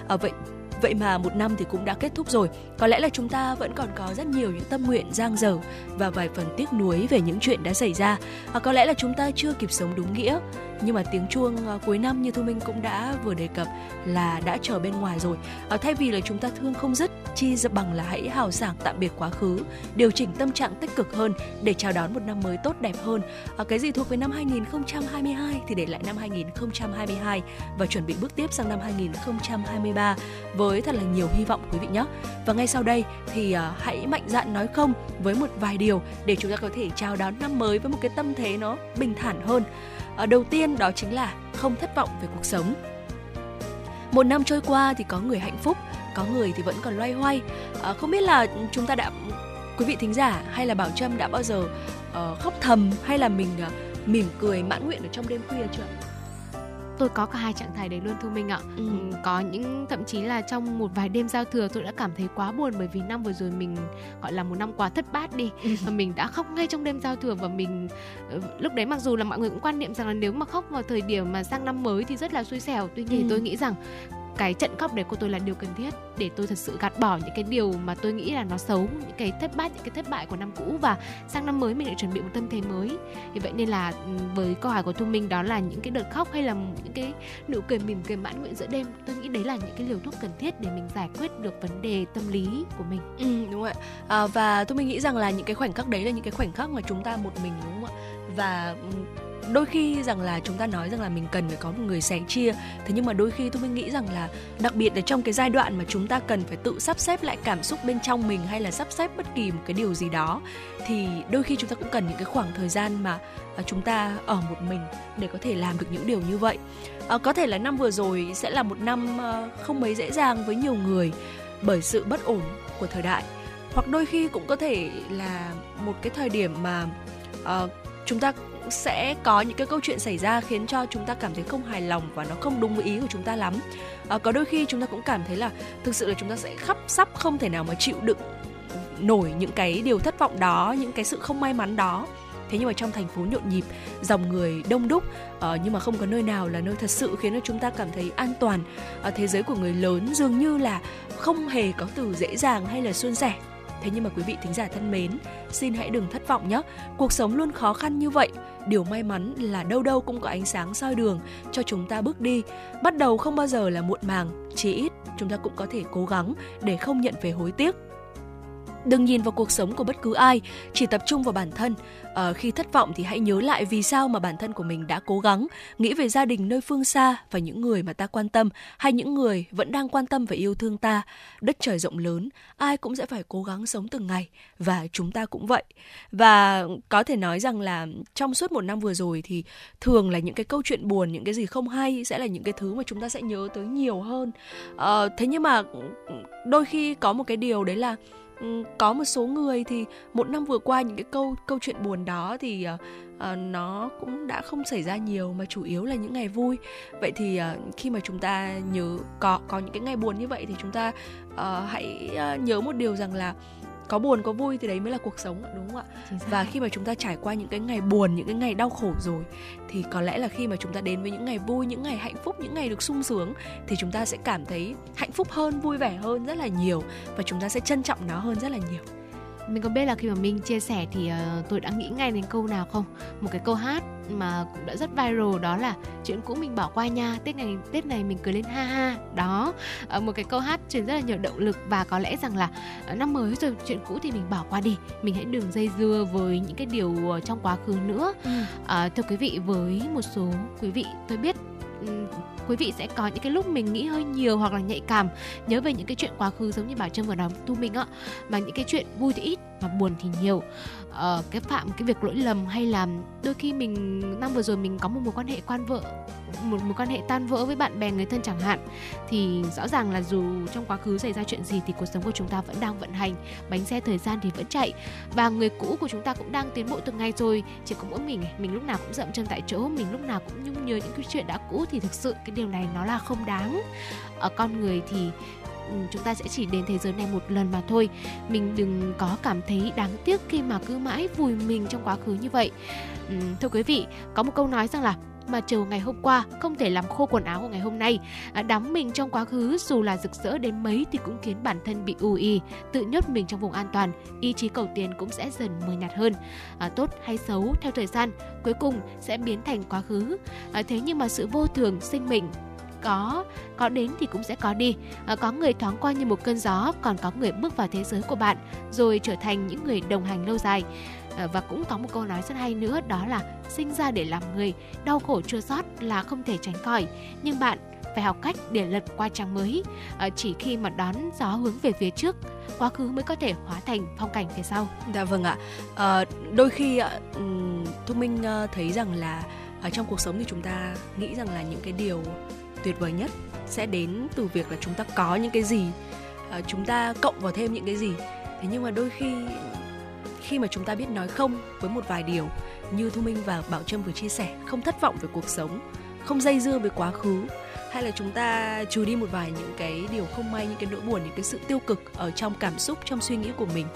À, vậy Vậy mà một năm thì cũng đã kết thúc rồi. Có lẽ là chúng ta vẫn còn có rất nhiều những tâm nguyện giang dở và vài phần tiếc nuối về những chuyện đã xảy ra. À, có lẽ là chúng ta chưa kịp sống đúng nghĩa. Nhưng mà tiếng chuông ờ, cuối năm như Thu Minh cũng đã vừa đề cập là đã chờ bên ngoài rồi. À, thay vì là chúng ta thương không dứt, chi bằng là hãy hào sảng tạm biệt quá khứ, điều chỉnh tâm trạng tích cực hơn để chào đón một năm mới tốt đẹp hơn. À, cái gì thuộc về năm 2022 thì để lại năm 2022 và chuẩn bị bước tiếp sang năm 2023 với thật là nhiều hy vọng quý vị nhé. Và ngay sau đây thì à, hãy mạnh dạn nói không với một vài điều để chúng ta có thể chào đón năm mới với một cái tâm thế nó bình thản hơn. À, đầu tiên đó chính là không thất vọng về cuộc sống. một năm trôi qua thì có người hạnh phúc có người thì vẫn còn loay hoay à, không biết là chúng ta đã quý vị thính giả hay là bảo trâm đã bao giờ uh, khóc thầm hay là mình uh, mỉm cười mãn nguyện ở trong đêm khuya chưa tôi có cả hai trạng thái đấy luôn thu minh ạ ừ. có những thậm chí là trong một vài đêm giao thừa tôi đã cảm thấy quá buồn bởi vì năm vừa rồi mình gọi là một năm quá thất bát đi ừ. và mình đã khóc ngay trong đêm giao thừa và mình ờ, lúc đấy mặc dù là mọi người cũng quan niệm rằng là nếu mà khóc vào thời điểm mà sang năm mới thì rất là xui xẻo tuy nhiên ừ. tôi nghĩ rằng cái trận khóc đấy của tôi là điều cần thiết để tôi thật sự gạt bỏ những cái điều mà tôi nghĩ là nó xấu những cái thất bát những cái thất bại của năm cũ và sang năm mới mình lại chuẩn bị một tâm thế mới. Thì vậy nên là ừ, với câu hỏi của thu minh đó là những cái đợt khóc hay là những cái nụ cười mỉm cười mãn nguyện giữa đêm tôi nghĩ đấy là những cái liều thuốc cần thiết để mình giải quyết được vấn đề tâm lý của mình. Ừ, đúng ạ à, và tôi mình nghĩ rằng là những cái khoảnh khắc đấy là những cái khoảnh khắc mà chúng ta một mình đúng không ạ? Và ừ, đôi khi rằng là chúng ta nói rằng là mình cần phải có một người sẻ chia thế nhưng mà đôi khi tôi mới nghĩ rằng là đặc biệt là trong cái giai đoạn mà chúng ta cần phải tự sắp xếp lại cảm xúc bên trong mình hay là sắp xếp bất kỳ một cái điều gì đó thì đôi khi chúng ta cũng cần những cái khoảng thời gian mà à, chúng ta ở một mình để có thể làm được những điều như vậy. À, có thể là năm vừa rồi sẽ là một năm ờ, không mấy dễ dàng với nhiều người bởi sự bất ổn của thời đại. Hoặc đôi khi cũng có thể là một cái thời điểm mà uh, chúng ta sẽ có những cái câu chuyện xảy ra khiến cho chúng ta cảm thấy không hài lòng và nó không đúng với ý của chúng ta lắm. À, có đôi khi chúng ta cũng cảm thấy là thực sự là chúng ta sẽ khắp sắp không thể nào mà chịu đựng nổi những cái điều thất vọng đó những cái sự không may mắn đó. Thế nhưng mà trong thành phố nhộn nhịp dòng người đông đúc uh, nhưng mà không có nơi nào là nơi thật sự khiến cho chúng ta cảm thấy an toàn. Uh, thế giới của người lớn dường như là không hề có từ dễ dàng hay là suôn sẻ. Thế nhưng mà quý vị thính giả thân mến, xin hãy đừng thất vọng nhé. Cuộc sống luôn khó khăn như vậy, điều may mắn là đâu đâu cũng có ánh sáng soi đường cho chúng ta bước đi. Bắt đầu không bao giờ là muộn màng, chỉ ít chúng ta cũng có thể cố gắng để không nhận về hối tiếc Đừng nhìn vào cuộc sống của bất cứ ai, chỉ tập trung vào bản thân. À, khi thất vọng thì hãy nhớ lại vì sao mà bản thân của mình đã cố gắng, nghĩ về gia đình nơi phương xa và những người mà ta quan tâm hay những người vẫn đang quan tâm và yêu thương ta. Đất trời rộng lớn, ai cũng sẽ phải cố gắng sống từng ngày và chúng ta cũng vậy. Và có thể nói rằng là trong suốt một năm vừa rồi thì thường là những cái câu chuyện buồn, những cái gì không hay sẽ là những cái thứ mà chúng ta sẽ nhớ tới nhiều hơn. À, thế nhưng mà đôi khi có một cái điều đấy là Ừ, có một số người thì một năm vừa qua những cái câu câu chuyện buồn đó thì uh, nó cũng đã không xảy ra nhiều mà chủ yếu là những ngày vui. Vậy thì uh, khi mà chúng ta nhớ có có những cái ngày buồn như vậy thì chúng ta uh, hãy uh, nhớ một điều rằng là có buồn có vui thì đấy mới là cuộc sống đúng không ạ? Và khi mà chúng ta trải qua những cái ngày buồn những cái ngày đau khổ rồi thì có lẽ là khi mà chúng ta đến với những ngày vui những ngày hạnh phúc những ngày được sung sướng thì chúng ta sẽ cảm thấy hạnh phúc hơn vui vẻ hơn rất là nhiều và chúng ta sẽ trân trọng nó hơn rất là nhiều. Mình có biết là khi mà mình chia sẻ thì uh, tôi đã nghĩ ngay đến câu nào không? Một cái câu hát mà cũng đã rất viral đó là chuyện cũ mình bỏ qua nha tết này tết này mình cười lên ha ha. Đó uh, một cái câu hát truyền rất là nhiều động lực và có lẽ rằng là uh, năm mới rồi chuyện cũ thì mình bỏ qua đi mình hãy đừng dây dưa với những cái điều trong quá khứ nữa. Ừ. uh, thưa quý vị với một số quý vị tôi biết quý vị sẽ có những cái lúc mình nghĩ hơi nhiều hoặc là nhạy cảm nhớ về những cái chuyện quá khứ giống như bảo trâm vừa nói tu mình ạ mà những cái chuyện vui thì ít mà buồn thì nhiều uh, cái phạm cái việc lỗi lầm hay là đôi khi mình năm vừa rồi mình có một mối quan hệ quan vợ một mối quan hệ tan vỡ với bạn bè người thân chẳng hạn thì rõ ràng là dù trong quá khứ xảy ra chuyện gì thì cuộc sống của chúng ta vẫn đang vận hành bánh xe thời gian thì vẫn chạy. Và người cũ của chúng ta cũng đang tiến bộ từng ngày rồi chỉ có mỗi mình mình lúc nào cũng dậm chân tại chỗ mình lúc nào cũng nhung nhớ những cái chuyện đã cũ thì thực sự cái điều này nó là không đáng. Ở con người thì Ừ, chúng ta sẽ chỉ đến thế giới này một lần mà thôi. Mình đừng có cảm thấy đáng tiếc khi mà cứ mãi vùi mình trong quá khứ như vậy. Ừ, thưa quý vị có một câu nói rằng là mà chiều ngày hôm qua không thể làm khô quần áo của ngày hôm nay. À, đắm mình trong quá khứ dù là rực rỡ đến mấy thì cũng khiến bản thân bị u y, tự nhốt mình trong vùng an toàn ý chí cầu tiến cũng sẽ dần mờ nhạt hơn. À, tốt hay xấu theo thời gian cuối cùng sẽ biến thành quá khứ. À, thế nhưng mà sự vô thường sinh mệnh có có đến thì cũng sẽ có đi. À, có người thoáng qua như một cơn gió còn có người bước vào thế giới của bạn rồi trở thành những người đồng hành lâu dài. À, và cũng có một câu nói rất hay nữa đó là sinh ra để làm người đau khổ chưa sót là không thể tránh khỏi. Nhưng bạn phải học cách để lật qua trang mới à, chỉ khi mà đón gió hướng về phía trước quá khứ mới có thể hóa thành phong cảnh phía sau. Dạ vâng ạ. À, đôi khi ạ thu minh thấy rằng là ở trong cuộc sống thì chúng ta nghĩ rằng là những cái điều tuyệt vời nhất sẽ đến từ việc là chúng ta có những cái gì à, chúng ta cộng vào thêm những cái gì. Thế nhưng mà đôi khi khi mà chúng ta biết nói không với một vài điều như thu minh và bảo trâm vừa chia sẻ không thất vọng về cuộc sống không dây dưa với quá khứ hay là chúng ta trừ đi một vài những cái điều không may những cái nỗi buồn những cái sự tiêu cực ở trong cảm xúc trong suy nghĩ của mình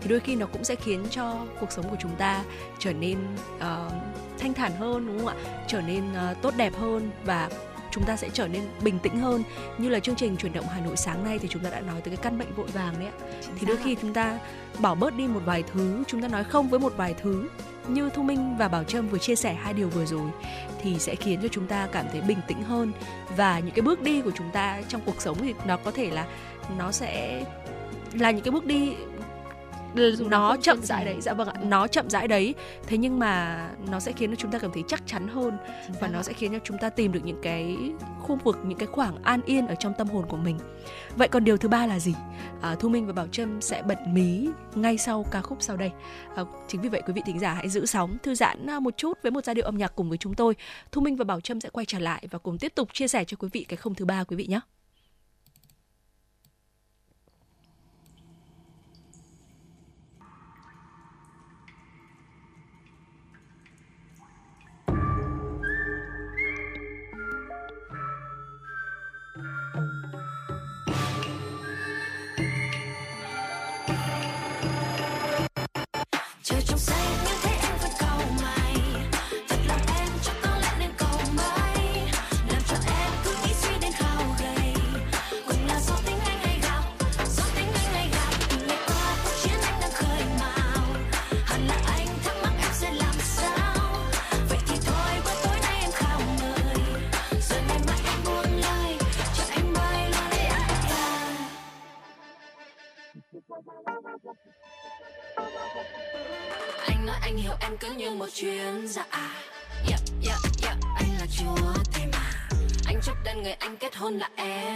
thì đôi khi nó cũng sẽ khiến cho cuộc sống của chúng ta trở nên uh, thanh thản hơn đúng không ạ? Trở nên uh, tốt đẹp hơn và chúng ta sẽ trở nên bình tĩnh hơn. Như là chương trình chuyển động Hà Nội sáng nay thì chúng ta đã nói tới cái căn bệnh vội vàng đấy ạ. Thì đôi khi chúng ta bỏ bớt đi một vài thứ chúng ta nói không với một vài thứ như Thu Minh và Bảo Trâm vừa chia sẻ hai điều vừa rồi thì sẽ khiến cho chúng ta cảm thấy bình tĩnh hơn. Và những cái bước đi của chúng ta trong cuộc sống thì nó có thể là nó sẽ là những cái bước đi nó chậm rãi đấy. dạ vâng ạ nó chậm rãi đấy. Thế nhưng mà nó sẽ khiến cho chúng ta cảm thấy chắc chắn hơn và nó sẽ khiến cho chúng ta tìm được những cái khu vực những cái khoảng an yên ở trong tâm hồn của mình. Vậy còn điều thứ ba là gì? À, thu minh và bảo trâm sẽ bật mí ngay sau ca khúc sau đây. À, chính vì vậy quý vị thính giả hãy giữ sóng thư giãn à, một chút với một giai điệu âm nhạc cùng với chúng tôi. Thu minh và bảo trâm sẽ quay trở lại và cùng tiếp tục chia sẻ cho quý vị cái không thứ ba quý vị nhé như một chuyến dạ yeah, yeah, yeah, anh là chúa thế mà. Anh chúc đơn người anh kết hôn là em.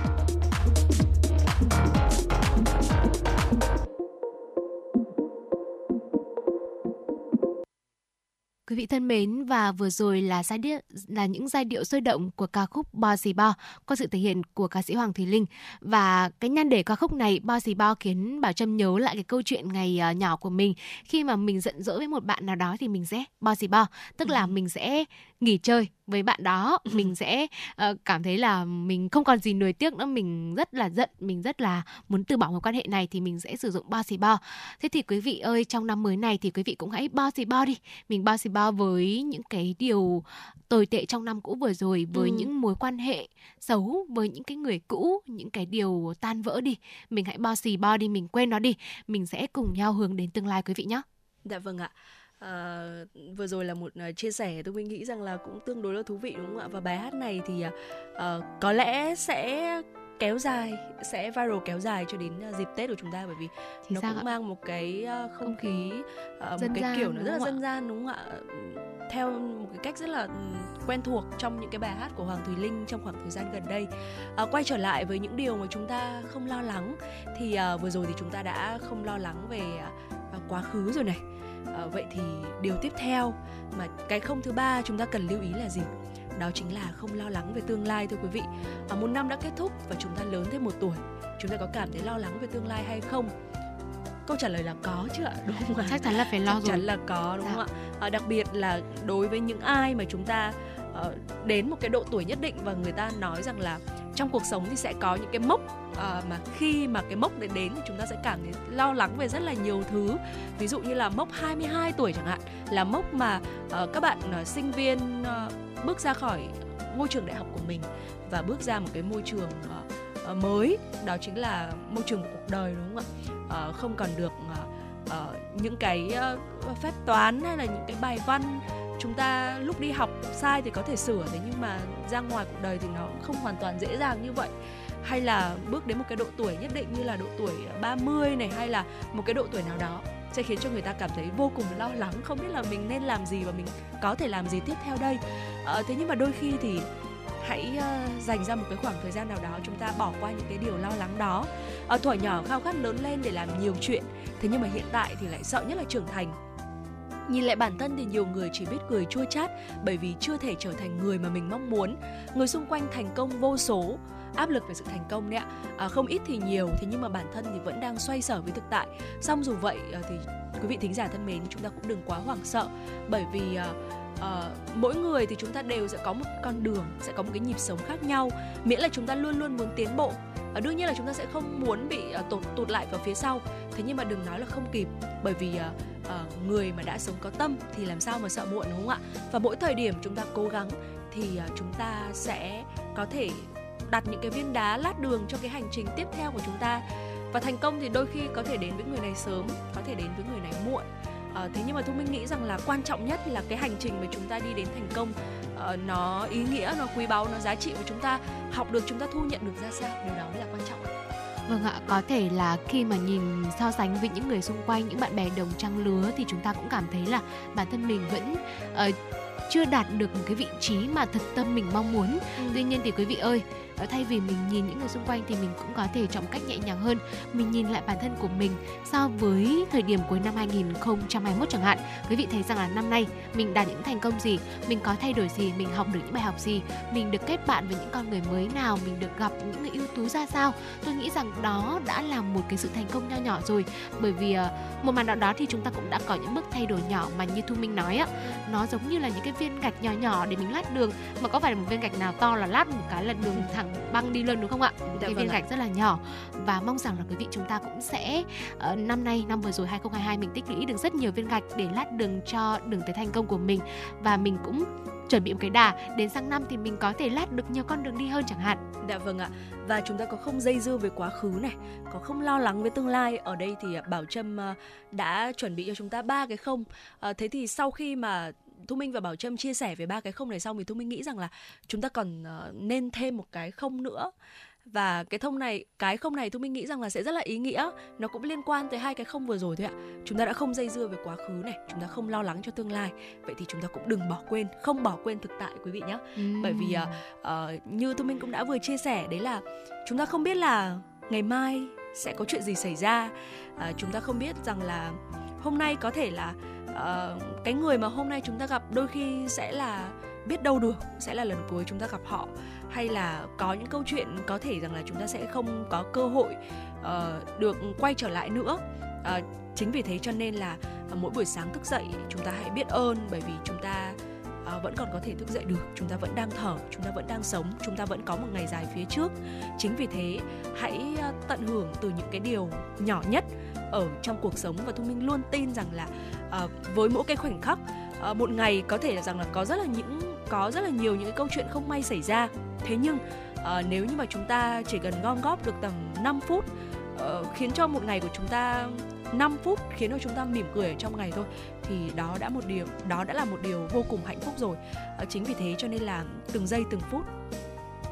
Quý vị thân mến và vừa rồi là giai điệu là những giai điệu sôi động của ca khúc Bo gì bo qua sự thể hiện của ca sĩ Hoàng Thùy Linh. Và cái nhan đề ca khúc này Bo gì bo khiến Bảo Trâm nhớ lại cái câu chuyện ngày uh, nhỏ của mình. Khi mà mình giận dỗi với một bạn nào đó thì mình sẽ bo gì bo tức là mình sẽ nghỉ chơi với bạn đó. Mình sẽ uh, cảm thấy là mình không còn gì nuối tiếc nữa mình rất là giận mình rất là muốn từ bỏ mối quan hệ này thì mình sẽ sử dụng bo xì bo. Thế thì quý vị ơi trong năm mới này thì quý vị cũng hãy bo xì bo đi. Mình bo xì bo với những cái điều tồi tệ trong năm cũ vừa rồi với Ừ. những mối quan hệ xấu với những cái người cũ những cái điều tan vỡ đi mình hãy bo xì bo đi mình quên nó đi mình sẽ cùng nhau hướng đến tương lai quý vị nhé Dạ vâng ạ. À, vừa rồi là một à, chia sẻ tôi nghĩ rằng là cũng tương đối là thú vị đúng không ạ? Và bài hát này thì à, có lẽ sẽ kéo dài sẽ viral kéo dài cho đến à, dịp Tết của chúng ta bởi vì thì nó cũng ạ mang một cái à, không khí à, một dân cái gian, kiểu nó rất là dân gian đúng không ạ? Theo một cái cách rất là ừ, quen thuộc trong những cái bài hát của Hoàng Thùy Linh trong khoảng thời gian gần đây. À, quay trở lại với những điều mà chúng ta không lo lắng thì à, vừa rồi thì chúng ta đã không lo lắng về à, quá khứ rồi này. À, vậy thì điều tiếp theo mà cái không thứ ba chúng ta cần lưu ý là gì? Đó chính là không lo lắng về tương lai thưa quý vị. À, một năm đã kết thúc và chúng ta lớn thêm một tuổi, chúng ta có cảm thấy lo lắng về tương lai hay không? Câu trả lời là có chứ ạ, đúng không ạ? chắc chắn là phải lo chắc chắn rồi là có đúng Dạ. không ạ à, đặc biệt là đối với những ai mà chúng ta uh, đến một cái độ tuổi nhất định và người ta nói rằng là trong cuộc sống thì sẽ có những cái mốc ờ, mà khi mà cái mốc đấy đến thì chúng ta sẽ cảm thấy lo lắng về rất là nhiều thứ. Ví dụ như là mốc 22 tuổi chẳng hạn là mốc mà uh, các bạn uh, sinh viên uh, bước ra khỏi ngôi trường đại học của mình và bước ra một cái môi trường uh, mới. Đó chính là môi trường của cuộc đời đúng không ạ? Uh, không còn được uh, uh, những cái uh, phép toán hay là những cái bài văn chúng ta lúc đi học sai thì có thể sửa thế nhưng mà ra ngoài cuộc đời thì nó không hoàn toàn dễ dàng như vậy. Hay là bước đến một cái độ tuổi nhất định như là độ tuổi ờ, 30 này hay là một cái độ tuổi nào đó sẽ khiến cho người ta cảm thấy vô cùng lo lắng không biết là mình nên làm gì và mình có thể làm gì tiếp theo đây. Ờ, thế nhưng mà đôi khi thì hãy uh, dành ra một cái khoảng thời gian nào đó chúng ta bỏ qua những cái điều lo lắng đó. Ở thuở nhỏ khao khát lớn lên để làm nhiều chuyện thế nhưng mà hiện tại thì lại sợ nhất là trưởng thành. Nhìn lại bản thân thì nhiều người chỉ biết cười chua chát bởi vì chưa thể trở thành người mà mình mong muốn. Người xung quanh thành công vô số áp lực về sự thành công đấy ạ. À, không ít thì nhiều thế nhưng mà bản thân thì vẫn đang xoay sở với thực tại. Song dù vậy à, thì quý vị thính giả thân mến chúng ta cũng đừng quá hoảng sợ bởi vì à, uh, mỗi người thì chúng ta đều sẽ có một con đường sẽ có một cái nhịp sống khác nhau miễn là chúng ta luôn luôn muốn tiến bộ. À, đương nhiên là chúng ta sẽ không muốn bị uh, tụt tụt lại vào phía sau. Thế nhưng mà đừng nói là không kịp bởi vì uh, uh, người mà đã sống có tâm thì làm sao mà sợ muộn đúng không ạ? Và mỗi thời điểm chúng ta cố gắng thì uh, chúng ta sẽ có thể đặt những cái viên đá lát đường cho cái hành trình tiếp theo của chúng ta. Và thành công thì đôi khi có thể đến với người này sớm có thể đến với người này muộn. Ờ, thế nhưng mà thu minh nghĩ rằng là quan trọng nhất là cái hành trình mà chúng ta đi đến thành công ờ, nó ý nghĩa nó quý báu nó giá trị và chúng ta học được chúng ta thu nhận được ra sao điều đó mới là quan trọng ạ. Vâng ạ, có thể là khi mà nhìn so sánh với những người xung quanh, những bạn bè đồng trang lứa thì chúng ta cũng cảm thấy là bản thân mình vẫn ờ, chưa đạt được một cái vị trí mà thật tâm mình mong muốn. Tuy nhiên thì quý vị ơi, Ờ, thay vì mình nhìn những người xung quanh thì mình cũng có thể chọn cách nhẹ nhàng hơn. Mình nhìn lại bản thân của mình so với thời điểm cuối năm 2021 chẳng hạn. Quý vị thấy rằng là năm nay mình đạt những thành công gì, mình có thay đổi gì, mình học được những bài học gì, mình được kết bạn với những con người mới nào, mình được gặp những người ưu tú ra sao tôi nghĩ rằng đó đã là một cái sự thành công nho nhỏ rồi bởi vì ờ, một màn nào đó thì chúng ta cũng đã có những bước thay đổi nhỏ mà như thu minh nói á nó giống như là những cái viên gạch nhỏ nhỏ để mình lát đường mà có phải là một viên gạch nào to là lát một cái là đường thẳng băng đi luôn đúng không ạ những Dạ cái vâng viên ạ. gạch rất là nhỏ và mong rằng là quý vị chúng ta cũng sẽ ờ, năm nay năm vừa rồi 2022 mình tích lũy được rất nhiều viên gạch để lát đường cho đường tới thành công của mình và mình cũng chuẩn bị một cái đà đến sang năm thì mình có thể lát được nhiều con đường đi hơn chẳng hạn Dạ vâng ạ. Và chúng ta có không dây dưa về quá khứ này, có không lo lắng với tương lai. Ở đây thì Bảo Trâm à, đã chuẩn bị cho chúng ta ba cái không. À, thế thì sau khi mà Thu Minh và Bảo Trâm chia sẻ về ba cái không này xong thì Thu Minh nghĩ rằng là chúng ta còn uh, nên thêm một cái không nữa. Và cái thông này cái không này thu minh nghĩ rằng là sẽ rất là ý nghĩa. Nó cũng liên quan tới hai cái không vừa rồi thôi ạ. Chúng ta đã không dây dưa về quá khứ này chúng ta không lo lắng cho tương lai. Vậy thì chúng ta cũng đừng bỏ quên không bỏ quên thực tại quý vị nhé Ừ. bởi vì uh, uh, như thu minh cũng đã vừa chia sẻ đấy là chúng ta không biết là ngày mai sẽ có chuyện gì xảy ra. Uh, chúng ta không biết rằng là hôm nay có thể là uh, cái người mà hôm nay chúng ta gặp đôi khi sẽ là biết đâu được sẽ là lần cuối chúng ta gặp họ. Hay là có những câu chuyện có thể rằng là chúng ta sẽ không có cơ hội uh, được quay trở lại nữa. Uh, chính vì thế cho nên là uh, mỗi buổi sáng thức dậy chúng ta hãy biết ơn bởi vì chúng ta À, vẫn còn có thể thức dậy được. Chúng ta vẫn đang thở chúng ta vẫn đang sống chúng ta vẫn có một ngày dài phía trước. Chính vì thế hãy tận hưởng từ những cái điều nhỏ nhất ở trong cuộc sống và thu minh luôn tin rằng là uh, với mỗi cái khoảnh khắc uh, một ngày có thể là rằng là có rất là những có rất là nhiều những cái câu chuyện không may xảy ra. Thế nhưng uh, nếu như mà chúng ta chỉ cần gom góp được tầm 5 phút uh, khiến cho một ngày của chúng ta 5 phút khiến cho chúng ta mỉm cười ở trong ngày thôi thì đó đã một điều đó đã là một điều vô cùng hạnh phúc rồi. Uh, chính vì thế cho nên là từng giây từng phút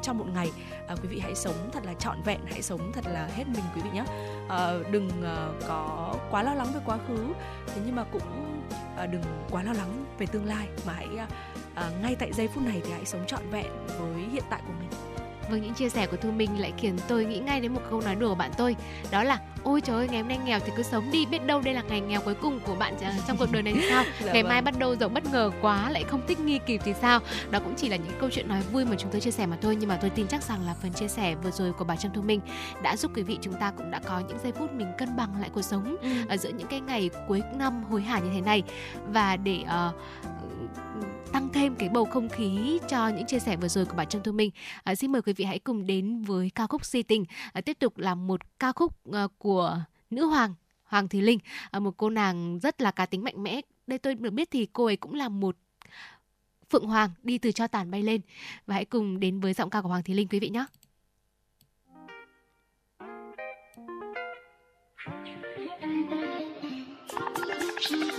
trong một ngày. À, quý vị hãy sống thật là trọn vẹn hãy sống thật là hết mình quý vị nhé. À, đừng à, có quá lo lắng về quá khứ. Thế nhưng mà cũng à, đừng quá lo lắng về tương lai mà hãy à, à, ngay tại giây phút này thì hãy sống trọn vẹn với hiện tại của mình. Vâng, những chia sẻ của Thu Minh lại khiến tôi nghĩ ngay đến một câu nói đùa của bạn tôi. Đó là Ôi trời ơi, ngày hôm nay nghèo thì cứ sống đi Biết đâu đây là ngày nghèo cuối cùng của bạn trong cuộc đời này thì sao Dạ Ngày vâng. mai bắt đầu giàu bất ngờ quá Lại không thích nghi kịp thì sao Đó cũng chỉ là những câu chuyện nói vui mà chúng tôi chia sẻ mà thôi Nhưng mà tôi tin chắc rằng là phần chia sẻ vừa rồi của bà Trâm Thu Minh Đã giúp quý vị chúng ta cũng đã có những giây phút mình cân bằng lại cuộc sống ở giữa những cái ngày cuối năm hối hả như thế này và để uh, tăng thêm cái bầu không khí cho những chia sẻ vừa rồi của bà Trâm Thu Minh. À, xin mời quý vị hãy cùng đến với ca khúc Si Tình. À, tiếp tục là một ca khúc uh, của của nữ hoàng Hoàng Thùy Linh, à, một cô nàng rất là cá tính mạnh mẽ. Đây tôi được biết thì cô ấy cũng là một Phượng Hoàng đi từ cho tàn bay lên và hãy cùng đến với giọng ca của Hoàng Thùy Linh quý vị nhé. quay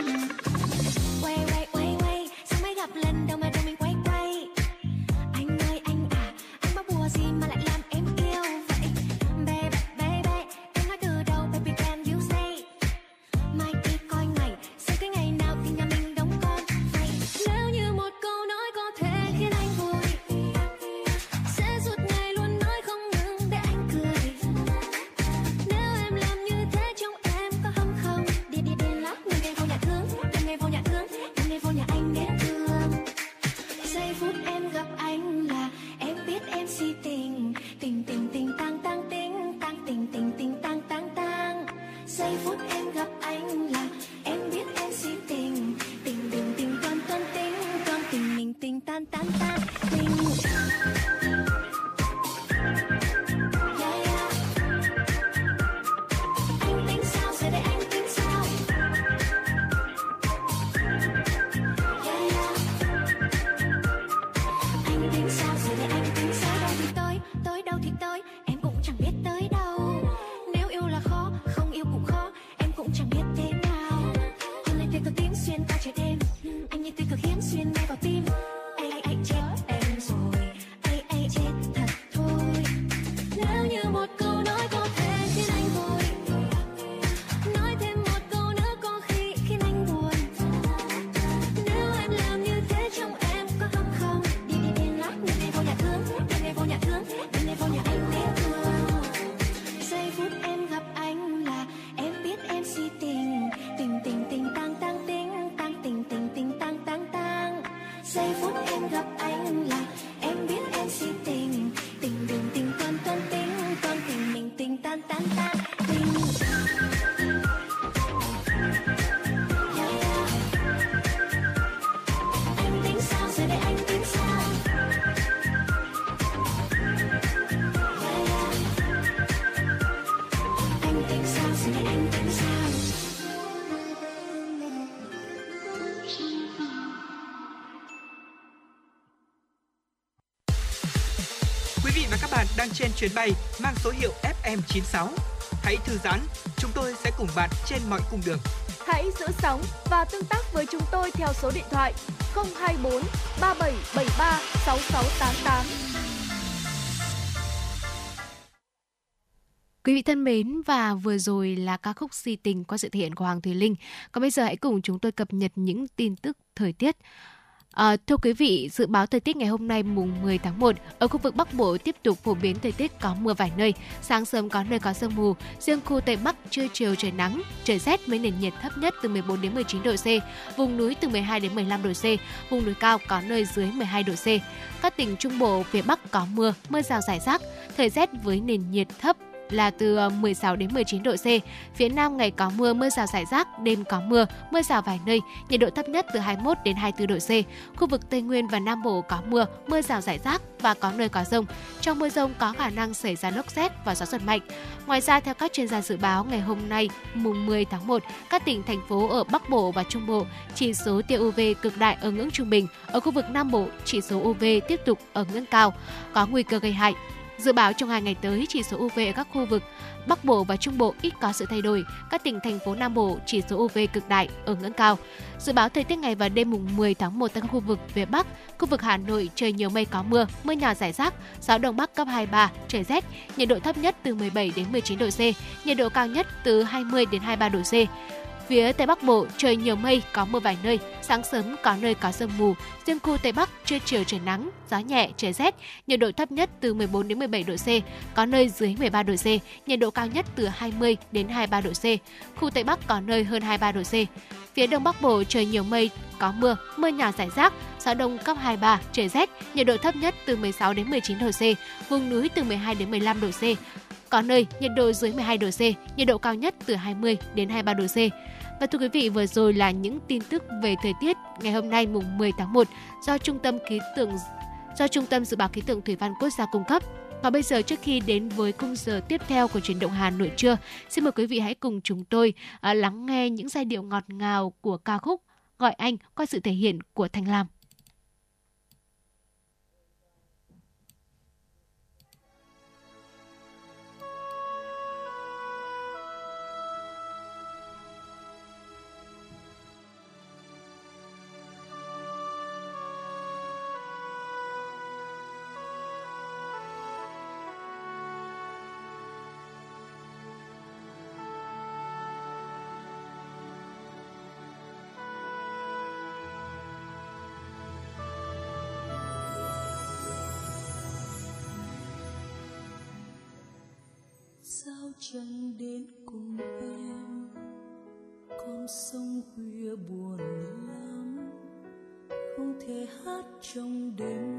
đang trên chuyến bay mang số hiệu FM96. Hãy thư giãn, chúng tôi sẽ cùng bạn trên mọi cung đường. Hãy giữ sóng và tương tác với chúng tôi theo số điện thoại 024 3773 6688. Quý vị thân mến và vừa rồi là ca khúc Si tình qua sự thể hiện của Hoàng Thùy Linh. Còn bây giờ hãy cùng chúng tôi cập nhật những tin tức thời tiết. À, thưa quý vị, dự báo thời tiết ngày hôm nay mùng 10 tháng 1 ở khu vực Bắc Bộ tiếp tục phổ biến thời tiết có mưa vài nơi, sáng sớm có nơi có sương mù, riêng khu Tây Bắc trưa chiều trời nắng, trời rét với nền nhiệt thấp nhất từ 14 đến 19 độ C, vùng núi từ 12 đến 15 độ C, vùng núi cao có nơi dưới 12 độ C. Các tỉnh Trung Bộ phía Bắc có mưa, mưa rào rải rác, thời rét với nền nhiệt thấp là từ ờ, 16 đến 19 độ C. Phía Nam ngày có mưa, mưa rào rải rác, đêm có mưa, mưa rào vài nơi, nhiệt độ thấp nhất từ 21 đến 24 độ C. Khu vực Tây Nguyên và Nam Bộ có mưa, mưa rào rải rác và có nơi có rông. Trong mưa rông có khả năng xảy ra lốc xét và gió giật mạnh. Ngoài ra, theo các chuyên gia dự báo, ngày hôm nay, mùng 10 tháng 1, các tỉnh, thành phố ở Bắc Bộ và Trung Bộ, chỉ số tia UV cực đại ở ngưỡng trung bình. Ở khu vực Nam Bộ, chỉ số UV tiếp tục ở ngưỡng cao, có nguy cơ gây hại. Dự báo trong hai ngày tới, chỉ số UV ở các khu vực Bắc Bộ và Trung Bộ ít có sự thay đổi. Các tỉnh thành phố Nam Bộ chỉ số UV cực đại ở ngưỡng cao. Dự báo thời tiết ngày và đêm mùng 10 tháng 1 tại khu vực phía Bắc, khu vực Hà Nội trời nhiều mây có mưa, mưa nhỏ rải rác, gió đông bắc cấp 23, trời rét, nhiệt độ thấp nhất từ 17 đến 19 độ C, nhiệt độ cao nhất từ 20 đến 23 độ C. Phía Tây Bắc Bộ trời nhiều mây, có mưa vài nơi, sáng sớm có nơi có sương mù. Riêng khu Tây Bắc trưa chiều trời nắng, gió nhẹ, trời rét, nhiệt độ thấp nhất từ 14 đến 17 độ C, có nơi dưới 13 độ C, nhiệt độ cao nhất từ 20 đến 23 độ C. Khu Tây Bắc có nơi hơn 23 độ C. Phía Đông Bắc Bộ trời nhiều mây, có mưa, mưa nhỏ rải rác, gió đông cấp 23, trời rét, nhiệt độ thấp nhất từ 16 đến 19 độ C, vùng núi từ 12 đến 15 độ C. Có nơi nhiệt độ dưới 12 độ C, nhiệt độ cao nhất từ 20 đến 23 độ C. Và thưa quý vị, vừa rồi là những tin tức về thời tiết ngày hôm nay mùng 10 tháng 1 do Trung tâm khí tượng do Trung tâm Dự báo Khí tượng Thủy văn Quốc gia cung cấp. Và bây giờ trước khi đến với khung giờ tiếp theo của chuyển động Hà Nội trưa, xin mời quý vị hãy cùng chúng tôi ờ, lắng nghe những giai điệu ngọt ngào của ca khúc Gọi Anh qua sự thể hiện của Thanh Lam. Sông khuya buồn lắm không thể hát trong đêm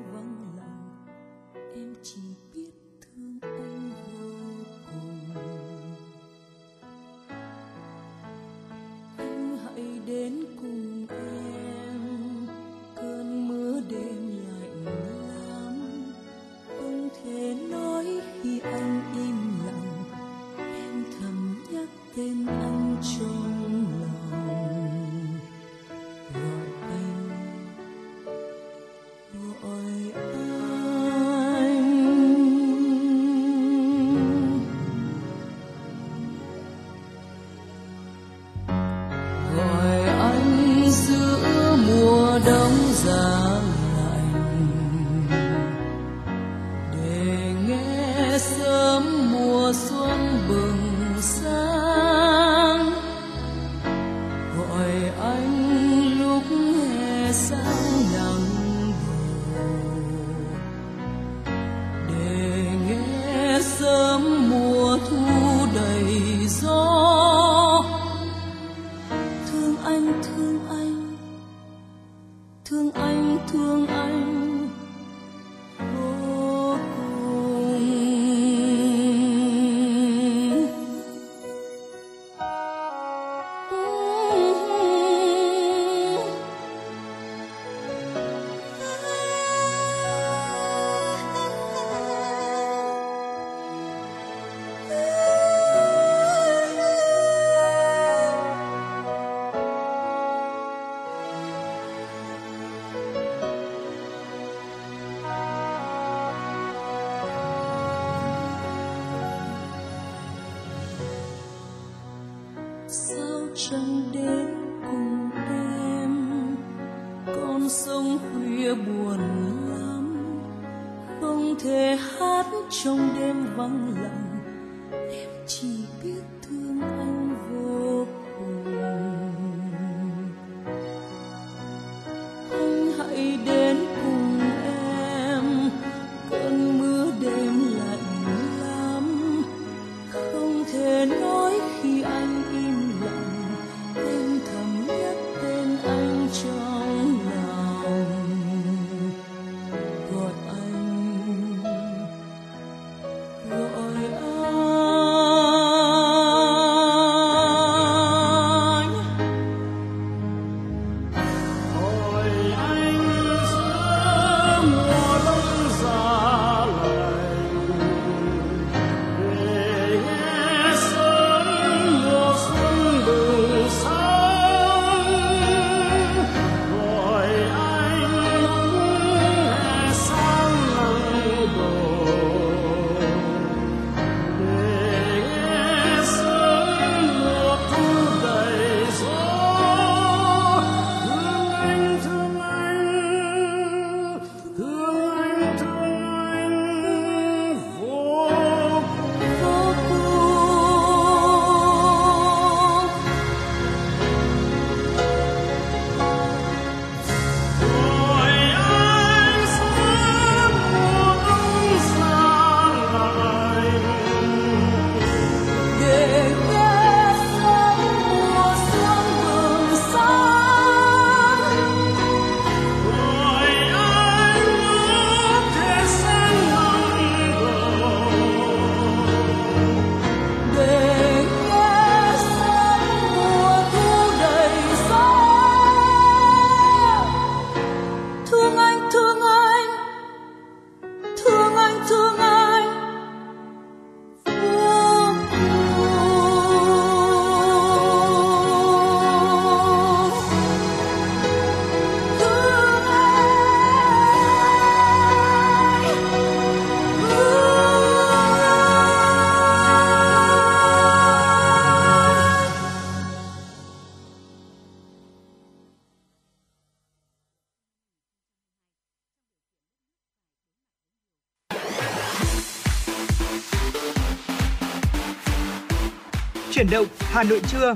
Hà Nội trưa.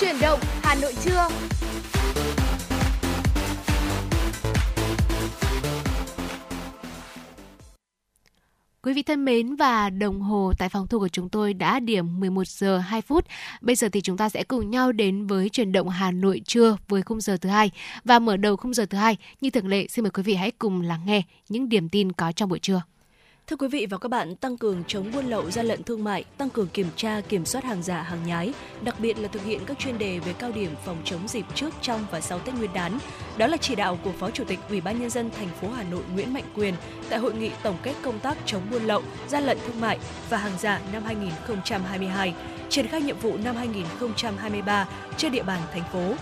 Chuyển động Hà Nội trưa. Quý vị thân mến và đồng hồ tại phòng thu của chúng tôi đã điểm 11 giờ 2 phút. Bây giờ thì chúng ta sẽ cùng nhau đến với chuyển động Hà Nội trưa với khung giờ thứ hai và mở đầu khung giờ thứ hai như thường lệ xin mời quý vị hãy cùng lắng nghe những điểm tin có trong buổi trưa. Thưa quý vị và các bạn, tăng cường chống buôn lậu gian lận thương mại, tăng cường kiểm tra, kiểm soát hàng giả, hàng nhái, đặc biệt là thực hiện các chuyên đề về cao điểm phòng chống dịp trước, trong và sau Tết Nguyên đán. Đó là chỉ đạo của Phó Chủ tịch Ủy ban nhân dân thành phố Hà Nội Nguyễn Mạnh Quyền tại hội nghị tổng kết công tác chống buôn lậu, gian lận thương mại và hàng giả năm 2022, triển khai nhiệm vụ năm 2023 trên địa bàn thành phố.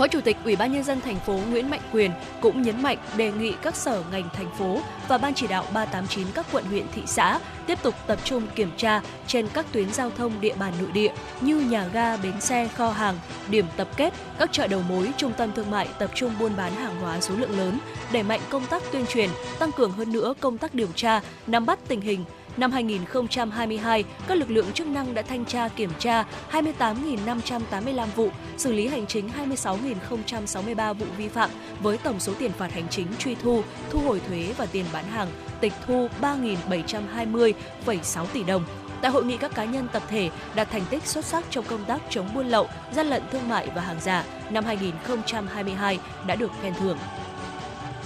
Phó Chủ tịch Ủy ban nhân dân thành phố Nguyễn Mạnh Quyền cũng nhấn mạnh đề nghị các sở ngành thành phố và ban chỉ đạo 389 các quận huyện thị xã tiếp tục tập trung kiểm tra trên các tuyến giao thông địa bàn nội địa như nhà ga, bến xe, kho hàng, điểm tập kết, các chợ đầu mối, trung tâm thương mại tập trung buôn bán hàng hóa số lượng lớn, đẩy mạnh công tác tuyên truyền, tăng cường hơn nữa công tác điều tra, nắm bắt tình hình, Năm 2022, các lực lượng chức năng đã thanh tra kiểm tra 28.585 vụ, xử lý hành chính 26.063 vụ vi phạm với tổng số tiền phạt hành chính truy thu, thu hồi thuế và tiền bán hàng tịch thu 3.720,6 tỷ đồng. Tại hội nghị các cá nhân tập thể đạt thành tích xuất sắc trong công tác chống buôn lậu, gian lận thương mại và hàng giả năm 2022 đã được khen thưởng.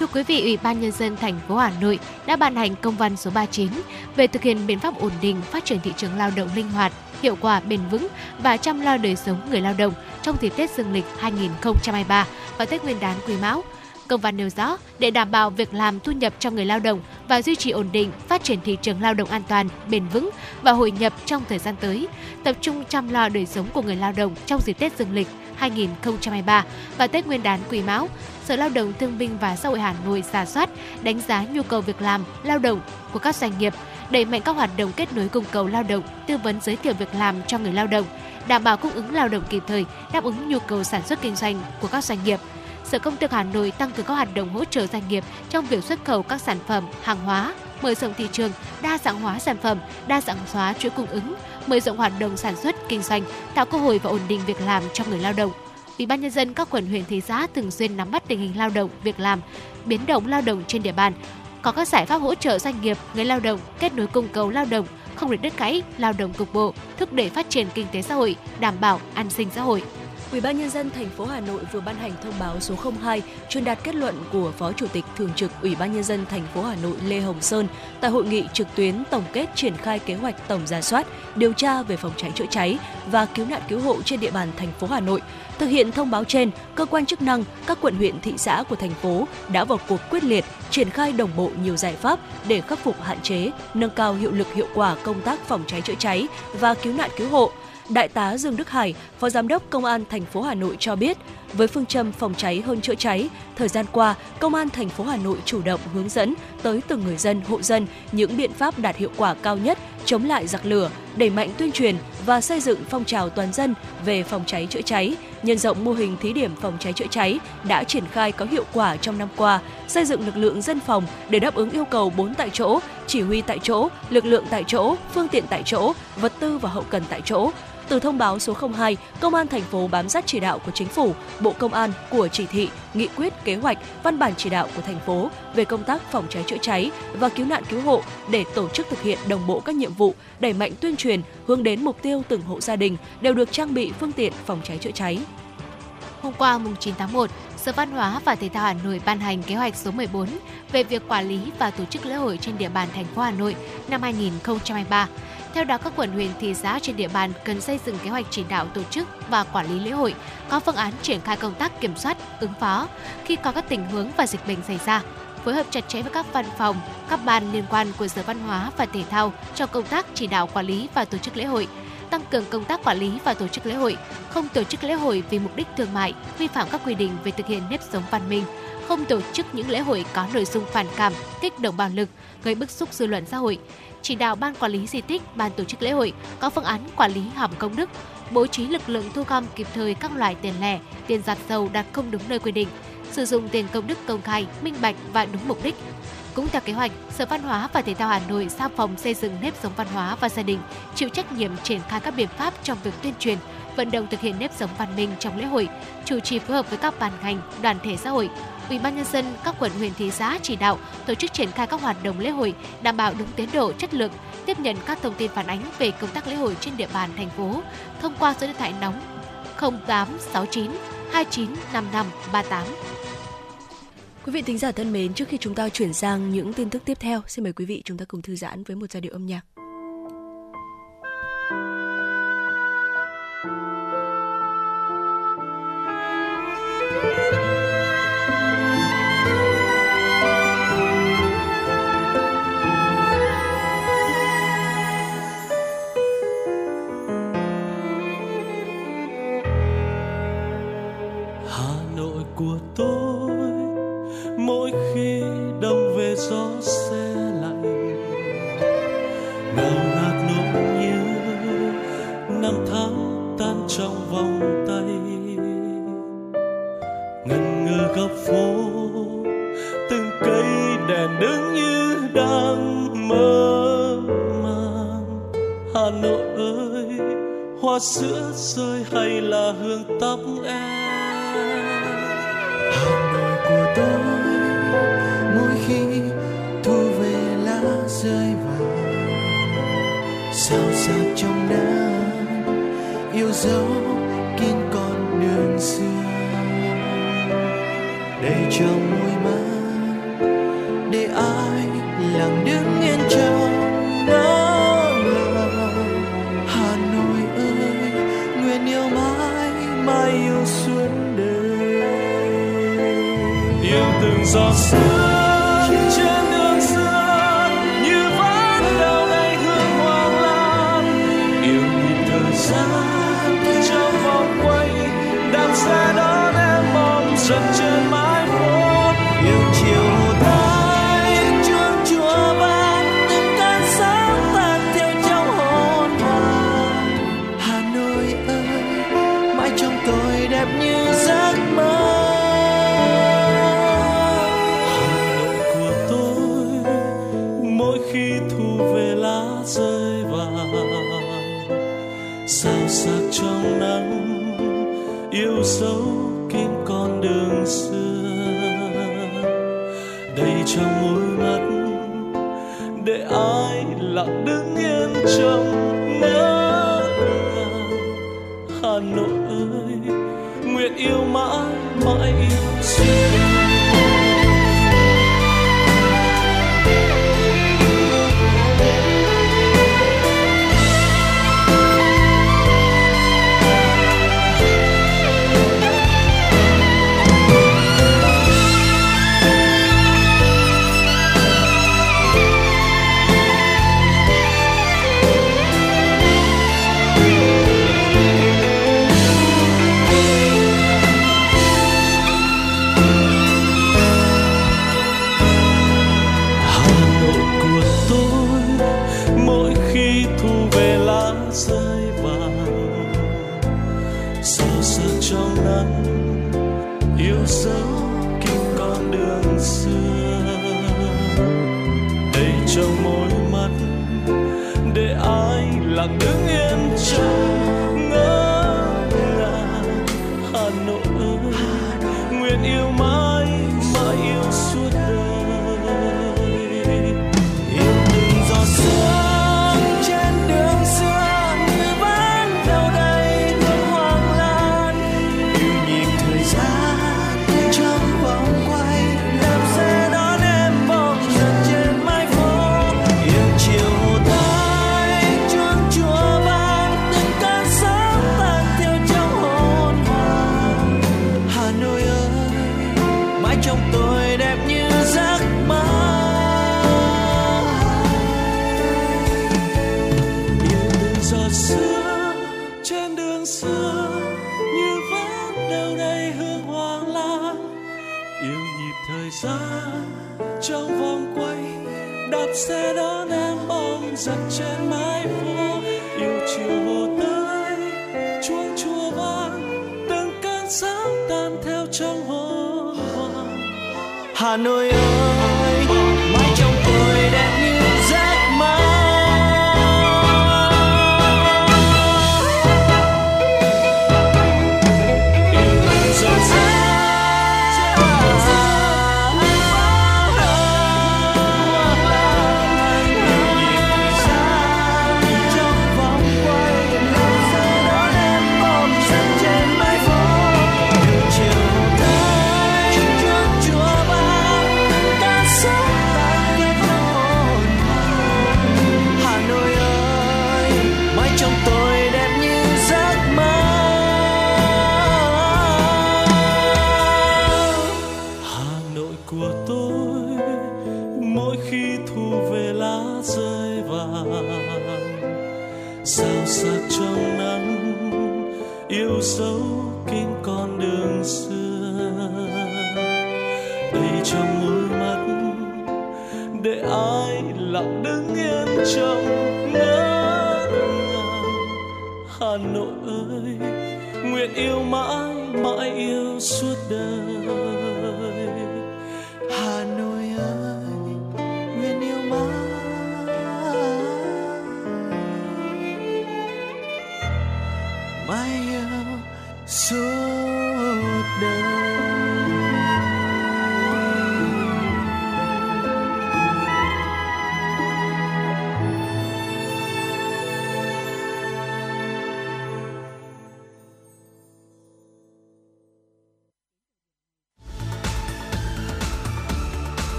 Thưa quý vị, Ủy ban nhân dân thành phố Hà Nội đã ban hành công văn số 39 về thực hiện biện pháp ổn định phát triển thị trường lao động linh hoạt, hiệu quả, bền vững và chăm lo đời sống người lao động trong dịp Tết Dương lịch 2023 và Tết Nguyên đán Quý Mão. Công văn nêu rõ, để đảm bảo việc làm thu nhập cho người lao động và duy trì ổn định, phát triển thị trường lao động an toàn, bền vững và hội nhập trong thời gian tới, tập trung chăm lo đời sống của người lao động trong dịp Tết Dương lịch 2023 và Tết Nguyên đán Quý Mão, Sở Lao động Thương binh và Xã hội Hà Nội giả soát, đánh giá nhu cầu việc làm, lao động của các doanh nghiệp, đẩy mạnh các hoạt động kết nối cung cầu lao động, tư vấn giới thiệu việc làm cho người lao động, đảm bảo cung ứng lao động kịp thời, đáp ứng nhu cầu sản xuất kinh doanh của các doanh nghiệp. Sở Công Thương Hà Nội tăng cường các hoạt động hỗ trợ doanh nghiệp trong việc xuất khẩu các sản phẩm, hàng hóa, mở rộng thị trường, đa dạng hóa sản phẩm, đa dạng hóa chuỗi cung ứng, mở rộng hoạt động sản xuất, kinh doanh, tạo cơ hội và ổn định việc làm cho người lao động. Ủy ban nhân dân các quận huyện thị xã thường xuyên nắm bắt tình hình lao động, việc làm, biến động lao động trên địa bàn, có các giải pháp hỗ trợ doanh nghiệp, người lao động kết nối cung cầu lao động, không để đứt gãy, lao động cục bộ, thúc đẩy phát triển kinh tế xã hội, đảm bảo an sinh xã hội. Ủy ban nhân dân thành phố Hà Nội vừa ban hành thông báo số 02 truyền đạt kết luận của Phó Chủ tịch Thường trực Ủy ban nhân dân thành phố Hà Nội Lê Hồng Sơn tại hội nghị trực tuyến tổng kết triển khai kế hoạch tổng ra soát, điều tra về phòng cháy chữa cháy và cứu nạn cứu hộ trên địa bàn thành phố Hà Nội. Thực hiện thông báo trên, cơ quan chức năng, các quận huyện thị xã của thành phố đã vào cuộc quyết liệt, triển khai đồng bộ nhiều giải pháp để khắc phục hạn chế, nâng cao hiệu lực hiệu quả công tác phòng cháy chữa cháy và cứu nạn cứu hộ Đại tá Dương Đức Hải, Phó Giám đốc Công an thành phố Hà Nội cho biết, với phương châm phòng cháy hơn chữa cháy, thời gian qua, Công an thành phố Hà Nội chủ động hướng dẫn tới từng người dân, hộ dân những biện pháp đạt hiệu quả cao nhất chống lại giặc lửa, đẩy mạnh tuyên truyền và xây dựng phong trào toàn dân về phòng cháy chữa cháy, nhân rộng mô hình thí điểm phòng cháy chữa cháy đã triển khai có hiệu quả trong năm qua, xây dựng lực lượng dân phòng để đáp ứng yêu cầu 4 tại chỗ, chỉ huy tại chỗ, lực lượng tại chỗ, phương tiện tại chỗ, vật tư và hậu cần tại chỗ, từ thông báo số 02, Công an thành phố bám sát chỉ đạo của Chính phủ, Bộ Công an của chỉ thị, nghị quyết, kế hoạch, văn bản chỉ đạo của thành phố về công tác phòng cháy chữa cháy và cứu nạn cứu hộ để tổ chức thực hiện đồng bộ các nhiệm vụ, đẩy mạnh tuyên truyền hướng đến mục tiêu từng hộ gia đình đều được trang bị phương tiện phòng cháy chữa cháy. Hôm qua mùng 9 tháng 1, Sở Văn hóa và Thể thao Hà Nội ban hành kế hoạch số 14 về việc quản lý và tổ chức lễ hội trên địa bàn thành phố Hà Nội năm 2023. Theo đó, các quận huyện thị xã trên địa bàn cần xây dựng kế hoạch chỉ đạo tổ chức và quản lý lễ hội, có phương án triển khai công tác kiểm soát, ứng phó khi có các tình huống và dịch bệnh xảy ra, phối hợp chặt chẽ với các văn phòng, các ban liên quan của Sở Văn hóa và Thể thao trong công tác chỉ đạo quản lý và tổ chức lễ hội, tăng cường công tác quản lý và tổ chức lễ hội, không tổ chức lễ hội vì mục đích thương mại, vi phạm các quy định về thực hiện nếp sống văn minh, không tổ chức những lễ hội có nội dung phản cảm, kích động bạo lực, gây bức xúc dư luận xã hội, chỉ đạo ban quản lý di tích, ban tổ chức lễ hội có phương án quản lý hòm công đức, bố trí lực lượng thu gom kịp thời các loại tiền lẻ, tiền giặt dầu đặt không đúng nơi quy định, sử dụng tiền công đức công khai, minh bạch và đúng mục đích. Cũng theo kế hoạch, Sở Văn hóa và Thể thao Hà Nội giao phòng xây dựng nếp sống văn hóa và gia đình chịu trách nhiệm triển khai các biện pháp trong việc tuyên truyền, vận động thực hiện nếp sống văn minh trong lễ hội, chủ trì phối hợp với các ban ngành, đoàn thể xã hội, Ủy ban nhân dân các quận huyện thị xã chỉ đạo tổ chức triển khai các hoạt động lễ hội đảm bảo đúng tiến độ, chất lượng, tiếp nhận các thông tin phản ánh về công tác lễ hội trên địa bàn thành phố thông qua số điện thoại nóng 0869 2955 38. Quý vị thính giả thân mến, trước khi chúng ta chuyển sang những tin tức tiếp theo, xin mời quý vị chúng ta cùng thư giãn với một giai điệu âm nhạc.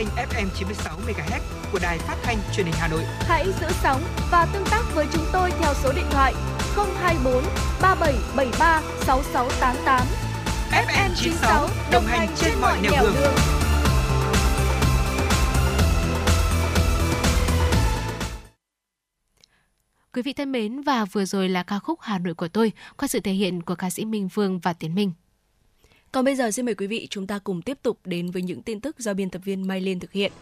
kênh FM 96 MHz của đài phát thanh truyền hình Hà Nội. Hãy giữ sóng và tương tác với chúng tôi theo số điện thoại 024 3773 6688. FM 96 đồng hành trên mọi nẻo đường. đường. Quý vị thân mến và vừa rồi là ca khúc Hà Nội của tôi qua sự thể hiện của ca sĩ Minh Vương và Tiến Minh. Còn bây giờ xin mời quý vị chúng ta cùng tiếp tục đến với những tin tức do biên tập viên Mai Liên thực hiện.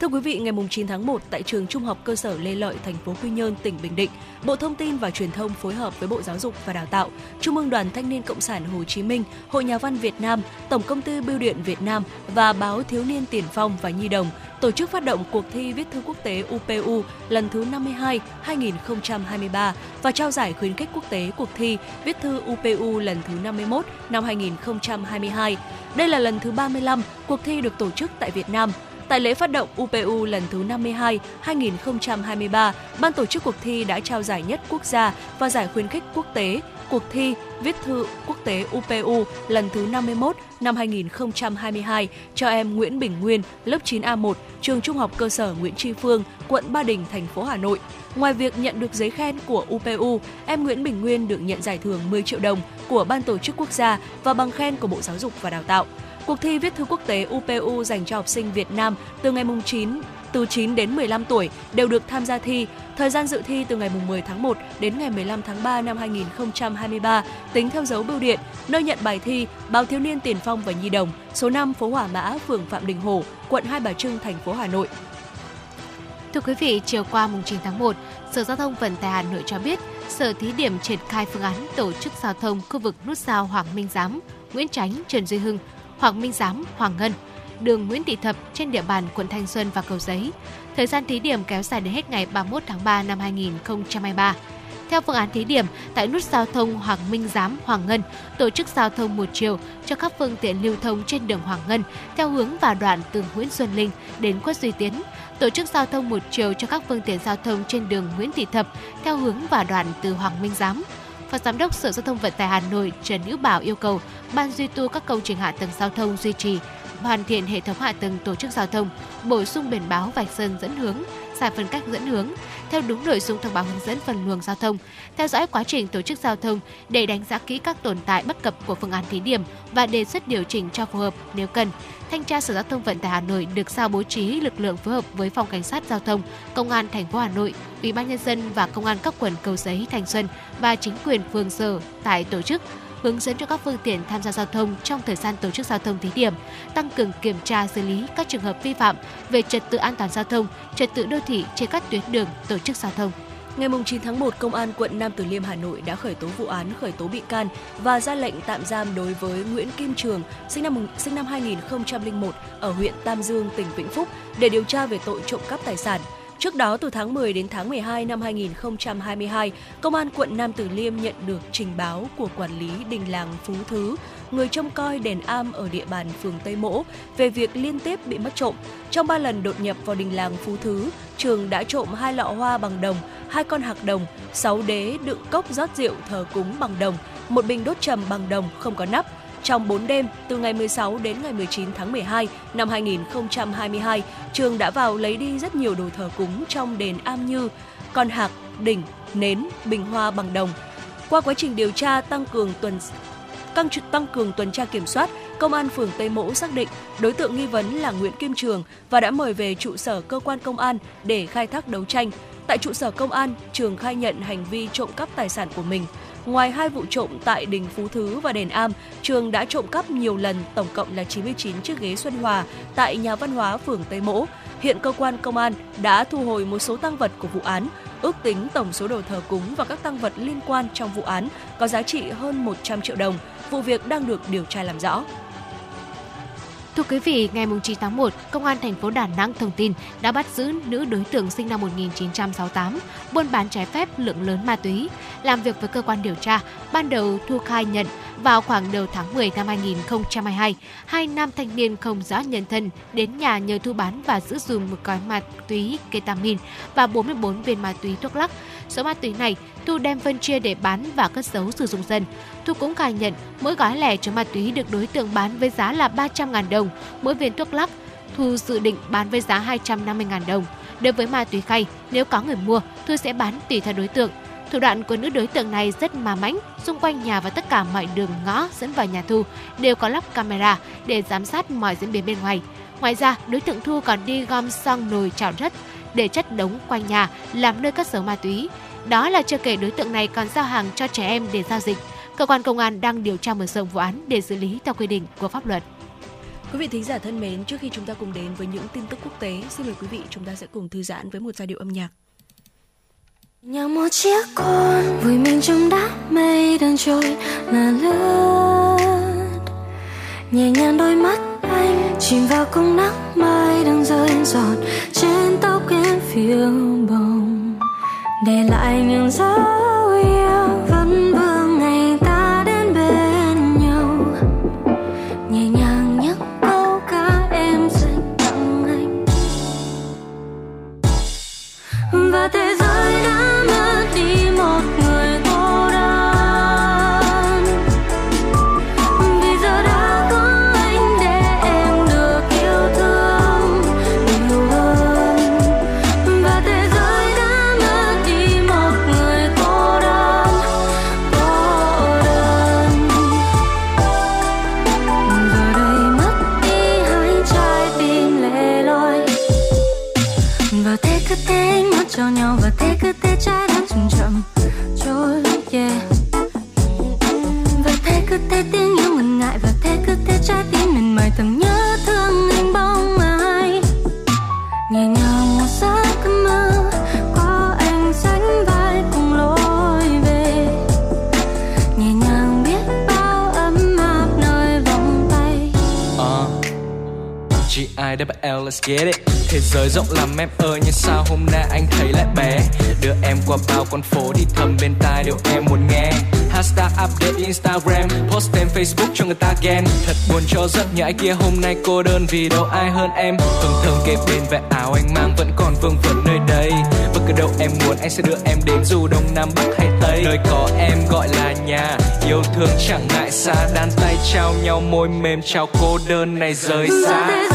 Thưa quý vị, ngày 9 tháng 1 tại trường Trung học cơ sở Lê Lợi, thành phố Quy Nhơn, tỉnh Bình Định, Bộ Thông tin và Truyền thông phối hợp với Bộ Giáo dục và Đào tạo, Trung ương Đoàn Thanh niên Cộng sản Hồ Chí Minh, Hội Nhà văn Việt Nam, Tổng công ty Bưu điện Việt Nam và Báo Thiếu niên Tiền phong và Nhi đồng tổ chức phát động cuộc thi viết thư quốc tế UPU lần thứ 52 2023 và trao giải khuyến khích quốc tế cuộc thi viết thư UPU lần thứ 51 năm 2022. Đây là lần thứ 35 cuộc thi được tổ chức tại Việt Nam. Tại lễ phát động UPU lần thứ 52 2023, ban tổ chức cuộc thi đã trao giải nhất quốc gia và giải khuyến khích quốc tế cuộc thi viết thư quốc tế UPU lần thứ 51 năm 2022 cho em Nguyễn Bình Nguyên, lớp 9A1, trường Trung học cơ sở Nguyễn Tri Phương, quận Ba Đình, thành phố Hà Nội. Ngoài việc nhận được giấy khen của UPU, em Nguyễn Bình Nguyên được nhận giải thưởng 10 triệu đồng của Ban tổ chức quốc gia và bằng khen của Bộ Giáo dục và Đào tạo. Cuộc thi viết thư quốc tế UPU dành cho học sinh Việt Nam từ ngày 9 từ 9 đến 15 tuổi đều được tham gia thi. Thời gian dự thi từ ngày 10 tháng 1 đến ngày 15 tháng 3 năm 2023, tính theo dấu bưu điện, nơi nhận bài thi Báo Thiếu niên Tiền Phong và Nhi Đồng, số 5 phố Hỏa Mã, phường Phạm Đình Hổ, quận Hai Bà Trưng, thành phố Hà Nội. Thưa quý vị, chiều qua mùng 9 tháng 1, Sở Giao thông Vận tải Hà Nội cho biết, Sở thí điểm triển khai phương án tổ chức giao thông khu vực nút giao Hoàng Minh Giám, Nguyễn Chánh, Trần Duy Hưng, Hoàng Minh Giám, Hoàng Ngân, đường Nguyễn Thị Thập trên địa bàn quận Thanh Xuân và Cầu Giấy. Thời gian thí điểm kéo dài đến hết ngày 31 tháng 3 năm 2023. Theo phương án thí điểm, tại nút giao thông Hoàng Minh Giám, Hoàng Ngân, tổ chức giao thông một chiều cho các phương tiện lưu thông trên đường Hoàng Ngân theo hướng và đoạn từ Nguyễn Xuân Linh đến Quất Duy Tiến, tổ chức giao thông một chiều cho các phương tiện giao thông trên đường Nguyễn Thị Thập theo hướng và đoạn từ Hoàng Minh Giám. Phó Giám đốc Sở Giao thông Vận tải Hà Nội Trần Hữu Bảo yêu cầu Ban duy tu các công trình hạ tầng giao thông duy trì hoàn thiện hệ thống hạ tầng tổ chức giao thông, bổ sung biển báo vạch sơn dẫn hướng, giải phân cách dẫn hướng theo đúng nội dung thông báo hướng dẫn phân luồng giao thông, theo dõi quá trình tổ chức giao thông để đánh giá kỹ các tồn tại bất cập của phương án thí điểm và đề xuất điều chỉnh cho phù hợp nếu cần. Thanh tra Sở Giao thông Vận tải Hà Nội được giao bố trí lực lượng phối hợp với phòng cảnh sát giao thông, công an thành phố Hà Nội, Ủy ban nhân dân và công an các quận Cầu Giấy, Thành Xuân và chính quyền phường sở tại tổ chức hướng dẫn cho các phương tiện tham gia giao thông trong thời gian tổ chức giao thông thí điểm, tăng cường kiểm tra xử lý các trường hợp vi phạm về trật tự an toàn giao thông, trật tự đô thị trên các tuyến đường tổ chức giao thông. Ngày 9 tháng 1, Công an quận Nam Từ Liêm Hà Nội đã khởi tố vụ án khởi tố bị can và ra lệnh tạm giam đối với Nguyễn Kim Trường, sinh năm sinh năm 2001 ở huyện Tam Dương, tỉnh Vĩnh Phúc để điều tra về tội trộm cắp tài sản. Trước đó, từ tháng 10 đến tháng 12 năm 2022, Công an quận Nam Từ Liêm nhận được trình báo của quản lý đình làng Phú Thứ, người trông coi đền am ở địa bàn phường Tây Mỗ về việc liên tiếp bị mất trộm. Trong 3 lần đột nhập vào đình làng Phú Thứ, Trường đã trộm hai lọ hoa bằng đồng, hai con hạc đồng, 6 đế đựng cốc rót rượu thờ cúng bằng đồng, một bình đốt trầm bằng đồng không có nắp, trong 4 đêm, từ ngày 16 đến ngày 19 tháng 12 năm 2022, Trường đã vào lấy đi rất nhiều đồ thờ cúng trong đền Am Như, con hạc, đỉnh, nến, bình hoa bằng đồng. Qua quá trình điều tra tăng cường tuần tăng tăng cường tuần tra kiểm soát, công an phường Tây Mỗ xác định đối tượng nghi vấn là Nguyễn Kim Trường và đã mời về trụ sở cơ quan công an để khai thác đấu tranh. Tại trụ sở công an, Trường khai nhận hành vi trộm cắp tài sản của mình. Ngoài hai vụ trộm tại đình Phú Thứ và đền Am, Trường đã trộm cắp nhiều lần, tổng cộng là 99 chiếc ghế Xuân Hòa tại nhà văn hóa phường Tây Mỗ. Hiện cơ quan công an đã thu hồi một số tăng vật của vụ án, ước tính tổng số đồ thờ cúng và các tăng vật liên quan trong vụ án có giá trị hơn 100 triệu đồng. Vụ việc đang được điều tra làm rõ. Thưa quý vị, ngày 9 tháng 1, Công an thành phố Đà Nẵng thông tin đã bắt giữ nữ đối tượng sinh năm 1968, buôn bán trái phép lượng lớn ma túy. Làm việc với cơ quan điều tra, ban đầu Thu khai nhận vào khoảng đầu tháng 10 năm 2022, hai nam thanh niên không rõ nhân thân đến nhà nhờ Thu bán và giữ dùm một gói ma túy ketamin và 44 viên ma túy thuốc lắc. Số ma túy này Thu đem phân chia để bán và cất giấu sử dụng dần. Thu cũng khai nhận mỗi gói lẻ chứa ma túy được đối tượng bán với giá là 300.000 đồng, mỗi viên thuốc lắc Thu dự định bán với giá 250.000 đồng. Đối với ma túy khay, nếu có người mua, Thu sẽ bán tùy theo đối tượng. Thủ đoạn của nữ đối tượng này rất mà mãnh, xung quanh nhà và tất cả mọi đường ngõ dẫn vào nhà Thu đều có lắp camera để giám sát mọi diễn biến bên ngoài. Ngoài ra, đối tượng Thu còn đi gom xong nồi chảo đất để chất đống quanh nhà làm nơi cất giấu ma túy. Đó là chưa kể đối tượng này còn giao hàng cho trẻ em để giao dịch. Cơ quan công an đang điều tra mở rộng vụ án để xử lý theo quy định của pháp luật. Quý vị thính giả thân mến, trước khi chúng ta cùng đến với những tin tức quốc tế, xin mời quý vị chúng ta sẽ cùng thư giãn với một giai điệu âm nhạc. Như một chiếc con vùi mình trong đám mây đang trôi là lướt nhẹ nhàng đôi mắt anh chìm vào cung nắng mai đang rơi giọt trên tóc em phiêu bồng để lại những dấu yêu Hi L, let's get it. Thế giới rộng lắm em ơi Nhưng sao hôm nay anh thấy lại bé? Đưa em qua bao con phố Thì thầm bên tai điều em muốn nghe. Hashtag update Instagram Post lên Facebook cho người ta ghen. Thật buồn cho rất nhiều ai kia hôm nay cô đơn Vì đâu ai hơn em. Thường thường kề bên vẻ áo anh mang Vẫn còn vương vấn nơi đây. Bất cứ đâu em muốn anh sẽ đưa em đến Dù đông nam bắc hay tây. Nơi có em gọi là nhà. Yêu thương chẳng ngại xa Đan tay trao nhau môi mềm Trao cô đơn này rời xa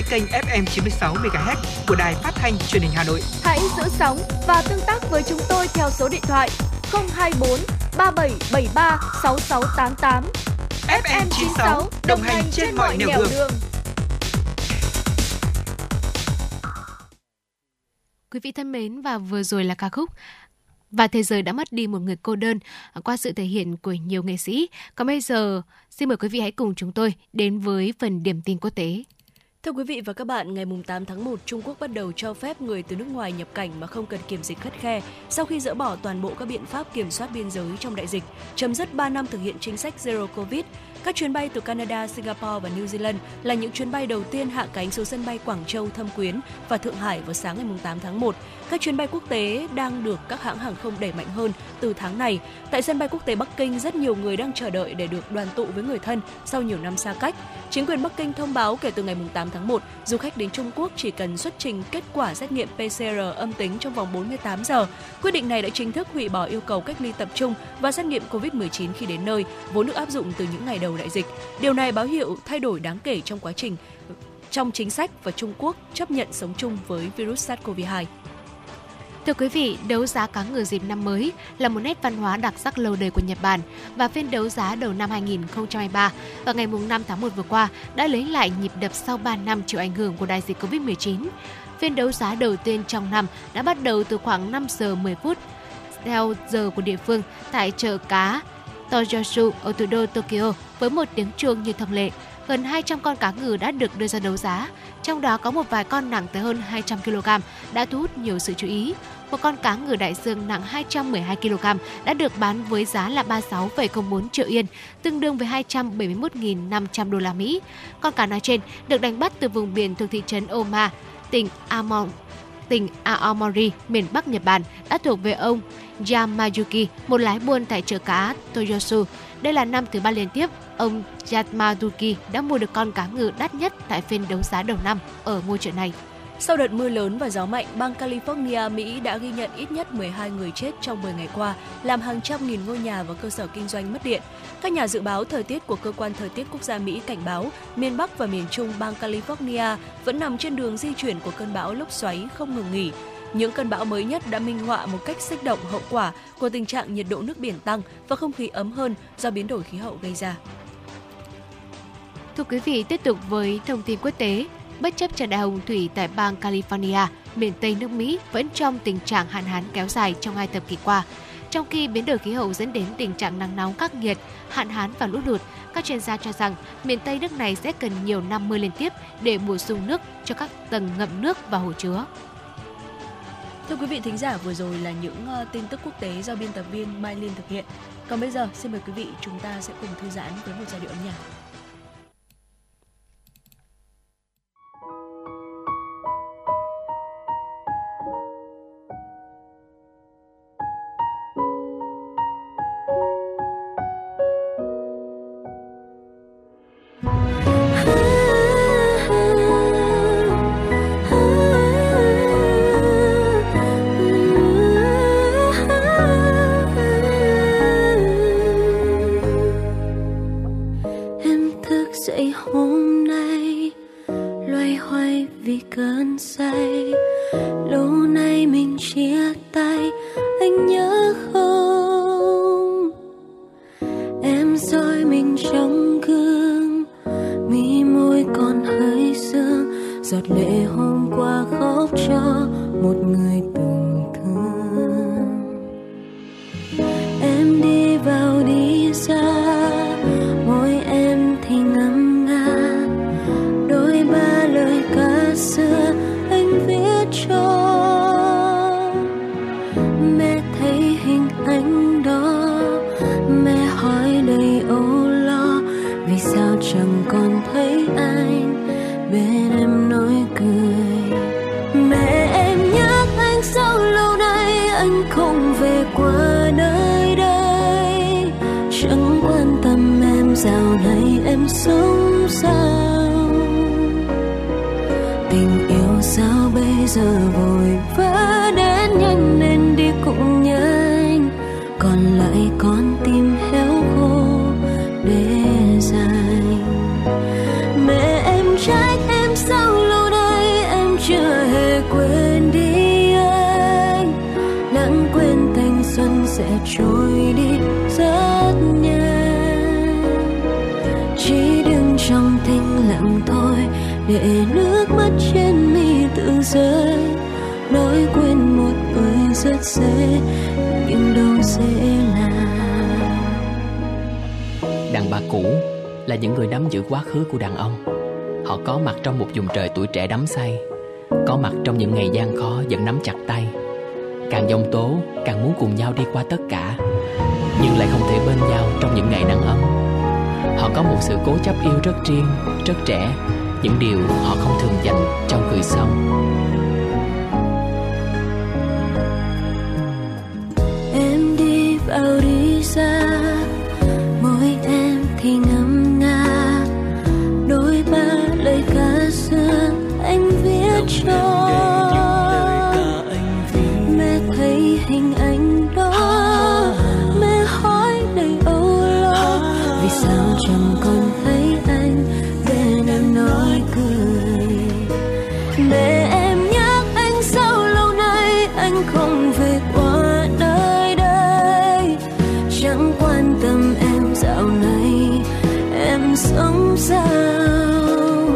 dõi kênh FM 96 MHz của đài phát thanh truyền hình Hà Nội. Hãy giữ sóng và tương tác với chúng tôi theo số điện thoại 024 3773 6688. FM 96 đồng hành trên mọi nẻo đường. Quý vị thân mến và vừa rồi là ca khúc và thế giới đã mất đi một người cô đơn qua sự thể hiện của nhiều nghệ sĩ. Còn bây giờ, xin mời quý vị hãy cùng chúng tôi đến với phần điểm tin quốc tế. Thưa quý vị và các bạn, ngày 8 tháng 1, Trung Quốc bắt đầu cho phép người từ nước ngoài nhập cảnh mà không cần kiểm dịch khắt khe sau khi dỡ bỏ toàn bộ các biện pháp kiểm soát biên giới trong đại dịch, chấm dứt 3 năm thực hiện chính sách Zero Covid. Các chuyến bay từ Canada, Singapore và New Zealand là những chuyến bay đầu tiên hạ cánh xuống sân bay Quảng Châu, Thâm Quyến và Thượng Hải vào sáng ngày 8 tháng 1. Các chuyến bay quốc tế đang được các hãng hàng không đẩy mạnh hơn từ tháng này. Tại sân bay quốc tế Bắc Kinh, rất nhiều người đang chờ đợi để được đoàn tụ với người thân sau nhiều năm xa cách. Chính quyền Bắc Kinh thông báo kể từ ngày 8 tháng 1, du khách đến Trung Quốc chỉ cần xuất trình kết quả xét nghiệm PCR âm tính trong vòng 48 giờ. Quyết định này đã chính thức hủy bỏ yêu cầu cách ly tập trung và xét nghiệm COVID-19 khi đến nơi, vốn được áp dụng từ những ngày đầu đại dịch. Điều này báo hiệu thay đổi đáng kể trong quá trình trong chính sách và Trung Quốc chấp nhận sống chung với virus SARS-CoV-2. Thưa quý vị, đấu giá cá ngừ dịp năm mới là một nét văn hóa đặc sắc lâu đời của Nhật Bản và phiên đấu giá đầu năm 2023 vào ngày 5 tháng 1 vừa qua đã lấy lại nhịp đập sau 3 năm chịu ảnh hưởng của đại dịch Covid-19. Phiên đấu giá đầu tiên trong năm đã bắt đầu từ khoảng 5 giờ 10 phút theo giờ của địa phương tại chợ cá Toyosu ở thủ đô Tokyo với một tiếng chuông như thông lệ. Gần 200 con cá ngừ đã được đưa ra đấu giá, trong đó có một vài con nặng tới hơn 200 kg đã thu hút nhiều sự chú ý. Một con cá ngừ đại dương nặng 212 kg đã được bán với giá là 36,04 triệu yên, tương đương với 271.500 đô la Mỹ. Con cá nói trên được đánh bắt từ vùng biển thuộc thị trấn Oma, tỉnh Amon, tỉnh Aomori, miền Bắc Nhật Bản đã thuộc về ông Yamayuki, một lái buôn tại chợ cá Toyosu. Đây là năm thứ ba liên tiếp ông Yamaduki đã mua được con cá ngừ đắt nhất tại phiên đấu giá đầu năm ở ngôi chợ này. Sau đợt mưa lớn và gió mạnh, bang California, Mỹ đã ghi nhận ít nhất 12 người chết trong 10 ngày qua, làm hàng trăm nghìn ngôi nhà và cơ sở kinh doanh mất điện. Các nhà dự báo thời tiết của cơ quan thời tiết quốc gia Mỹ cảnh báo miền Bắc và miền Trung bang California vẫn nằm trên đường di chuyển của cơn bão lốc xoáy không ngừng nghỉ. Những cơn bão mới nhất đã minh họa một cách sinh động hậu quả của tình trạng nhiệt độ nước biển tăng và không khí ấm hơn do biến đổi khí hậu gây ra. Thưa quý vị, tiếp tục với thông tin quốc tế. Bất chấp trận đại hồng thủy tại bang California, miền Tây nước Mỹ vẫn trong tình trạng hạn hán kéo dài trong hai thập kỷ qua. Trong khi biến đổi khí hậu dẫn đến tình trạng nắng nóng khắc nghiệt, hạn hán và lũ lụt, các chuyên gia cho rằng miền Tây nước này sẽ cần nhiều năm mưa liên tiếp để bổ sung nước cho các tầng ngậm nước và hồ chứa. Thưa quý vị thính giả, vừa rồi là những uh, tin tức quốc tế do biên tập viên Mai Liên thực hiện. Còn bây giờ, xin mời quý vị chúng ta sẽ cùng thư giãn với một giai điệu âm nhạc. Cố chấp yêu rất riêng, rất trẻ Những điều họ không thường dành trong người sau. Tâm em dạo này em sống sao?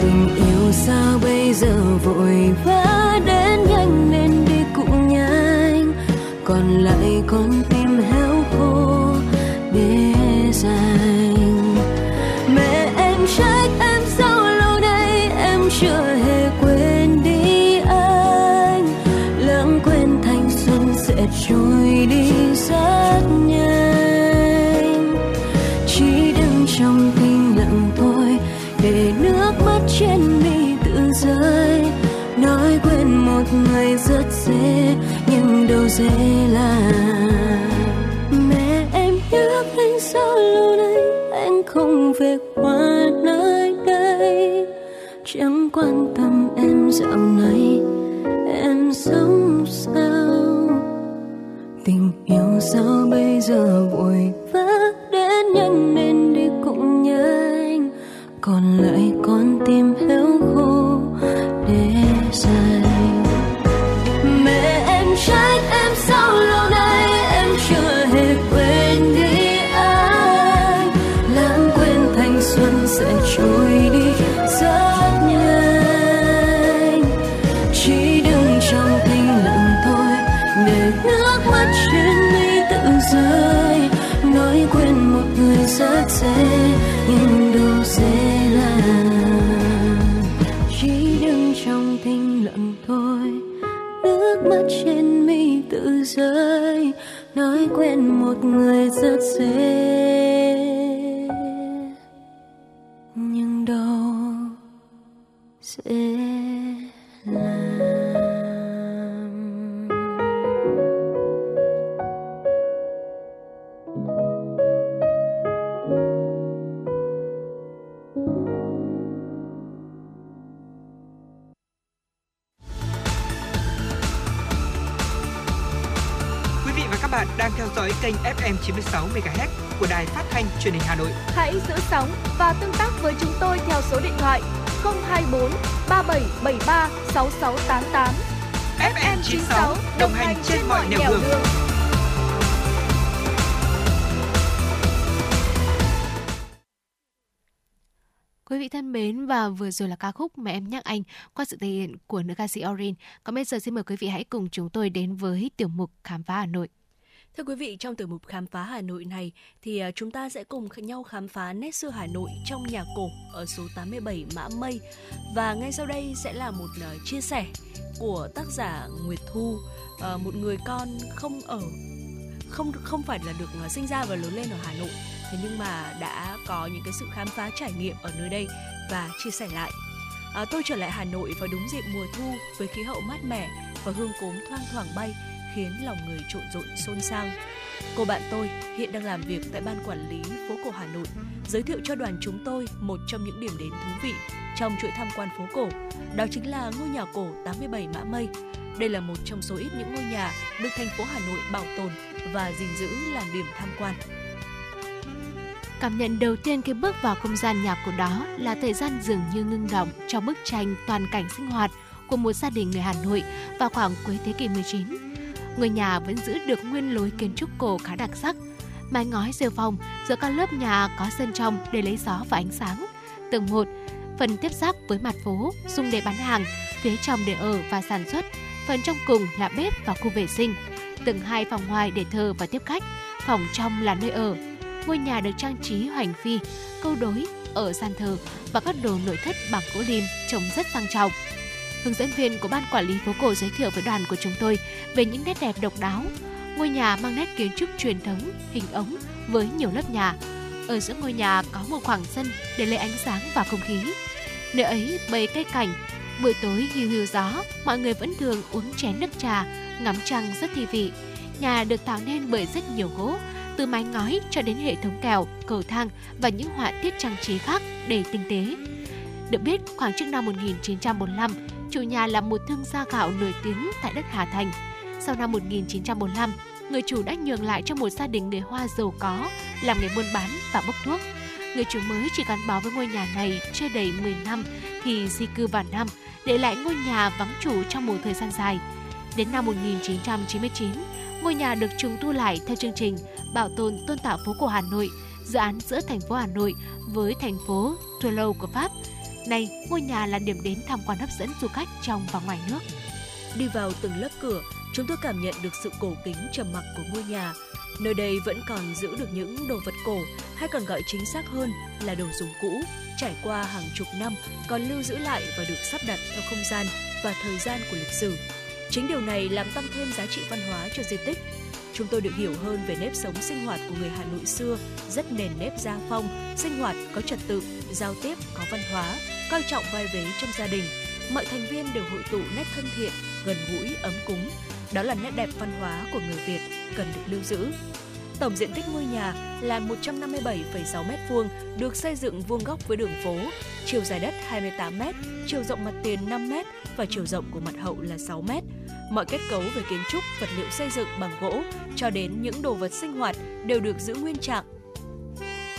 Tình yêu sao bây giờ vội vã đến nhanh nên đi cũng nhanh còn lại con dễ làm mẹ em nhớ anh sao lâu nay anh không về qua nơi đây. Chẳng quan tâm em dạo này em sống sao? Tình yêu sao bây giờ và vừa rồi là ca khúc mà em nhắc anh qua sự thể hiện của nữ ca sĩ Orin. Còn bây giờ xin mời quý vị hãy cùng chúng tôi đến với tiểu mục Khám phá Hà Nội. Thưa quý vị, trong tiểu mục khám phá Hà Nội này thì à, chúng ta sẽ cùng nhau khám phá nét xưa Hà Nội trong nhà cổ ở số 87 Mã Mây. Và ngay sau đây sẽ là một à, chia sẻ của tác giả Nguyệt Thu, à, một người con không ở không không phải là được à, sinh ra và lớn lên ở Hà Nội, thế nhưng mà đã có những cái sự khám phá trải nghiệm ở nơi đây và chia sẻ lại. À, tôi trở lại Hà Nội vào đúng dịp mùa thu với khí hậu mát mẻ và hương cốm thoang thoảng bay khiến lòng người trộn rộn xôn xao. Cô bạn tôi hiện đang làm việc tại ban quản lý phố cổ Hà Nội, giới thiệu cho đoàn chúng tôi một trong những điểm đến thú vị trong chuỗi tham quan phố cổ. Đó chính là ngôi nhà cổ 87 Mã Mây. Đây là một trong số ít những ngôi nhà được thành phố Hà Nội bảo tồn và gìn giữ làm điểm tham quan. Cảm nhận đầu tiên khi bước vào không gian nhà cổ đó là thời gian dường như ngưng động trong bức tranh toàn cảnh sinh hoạt của một gia đình người Hà Nội vào khoảng cuối thế kỷ 19. Ngôi nhà vẫn giữ được nguyên lối kiến trúc cổ khá đặc sắc. Mái ngói rêu phòng giữa các lớp nhà có sân trong để lấy gió và ánh sáng. Tầng 1, phần tiếp giáp với mặt phố, dùng để bán hàng, phía trong để ở và sản xuất. Phần trong cùng là bếp và khu vệ sinh. Tầng 2 phòng ngoài để thờ và tiếp khách. Phòng trong là nơi ở. Ngôi nhà được trang trí hoành phi, câu đối, ở gian thờ và các đồ nội thất bằng gỗ lim trông rất sang trọng. Hướng dẫn viên của ban quản lý phố cổ giới thiệu với đoàn của chúng tôi về những nét đẹp độc đáo. Ngôi nhà mang nét kiến trúc truyền thống, hình ống với nhiều lớp nhà. Ở giữa ngôi nhà có một khoảng sân để lấy ánh sáng và không khí. Nơi ấy bày cây cảnh, buổi tối hiu hiu gió, mọi người vẫn thường uống chén nước trà, ngắm trăng rất thi vị. Nhà được tạo nên bởi rất nhiều gỗ, từ mái ngói cho đến hệ thống kèo, cầu thang và những họa tiết trang trí khác để tinh tế. Được biết, khoảng trước năm 1945, chủ nhà là một thương gia gạo nổi tiếng tại đất Hà Thành. Sau năm 1945, người chủ đã nhường lại cho một gia đình người Hoa giàu có làm nghề buôn bán và bốc thuốc. Người chủ mới chỉ gắn bó với ngôi nhà này chưa đầy 10 năm thì di cư vào Nam, để lại ngôi nhà vắng chủ trong một thời gian dài. Đến năm 1999, ngôi nhà được trùng tu lại theo chương trình Bảo tồn tôn tạo phố cổ Hà Nội, dự án giữa thành phố Hà Nội với thành phố Toulouse của Pháp. Nay, ngôi nhà là điểm đến tham quan hấp dẫn du khách trong và ngoài nước. Đi vào từng lớp cửa, chúng tôi cảm nhận được sự cổ kính trầm mặc của ngôi nhà. Nơi đây vẫn còn giữ được những đồ vật cổ, hay còn gọi chính xác hơn là đồ dùng cũ, trải qua hàng chục năm còn lưu giữ lại và được sắp đặt theo không gian và thời gian của lịch sử. Chính điều này làm tăng thêm giá trị văn hóa cho di tích. Chúng tôi được hiểu hơn về nếp sống sinh hoạt của người Hà Nội xưa, rất nền nếp gia phong, sinh hoạt có trật tự, giao tiếp có văn hóa, coi trọng vai vế trong gia đình. Mọi thành viên đều hội tụ nét thân thiện, gần gũi, ấm cúng. Đó là nét đẹp văn hóa của người Việt cần được lưu giữ. Tổng diện tích ngôi nhà là 157,6 m2, được xây dựng vuông góc với đường phố, chiều dài đất 28 m, chiều rộng mặt tiền 5 m và chiều rộng của mặt hậu là 6 m. Mọi kết cấu về kiến trúc, vật liệu xây dựng bằng gỗ cho đến những đồ vật sinh hoạt đều được giữ nguyên trạng.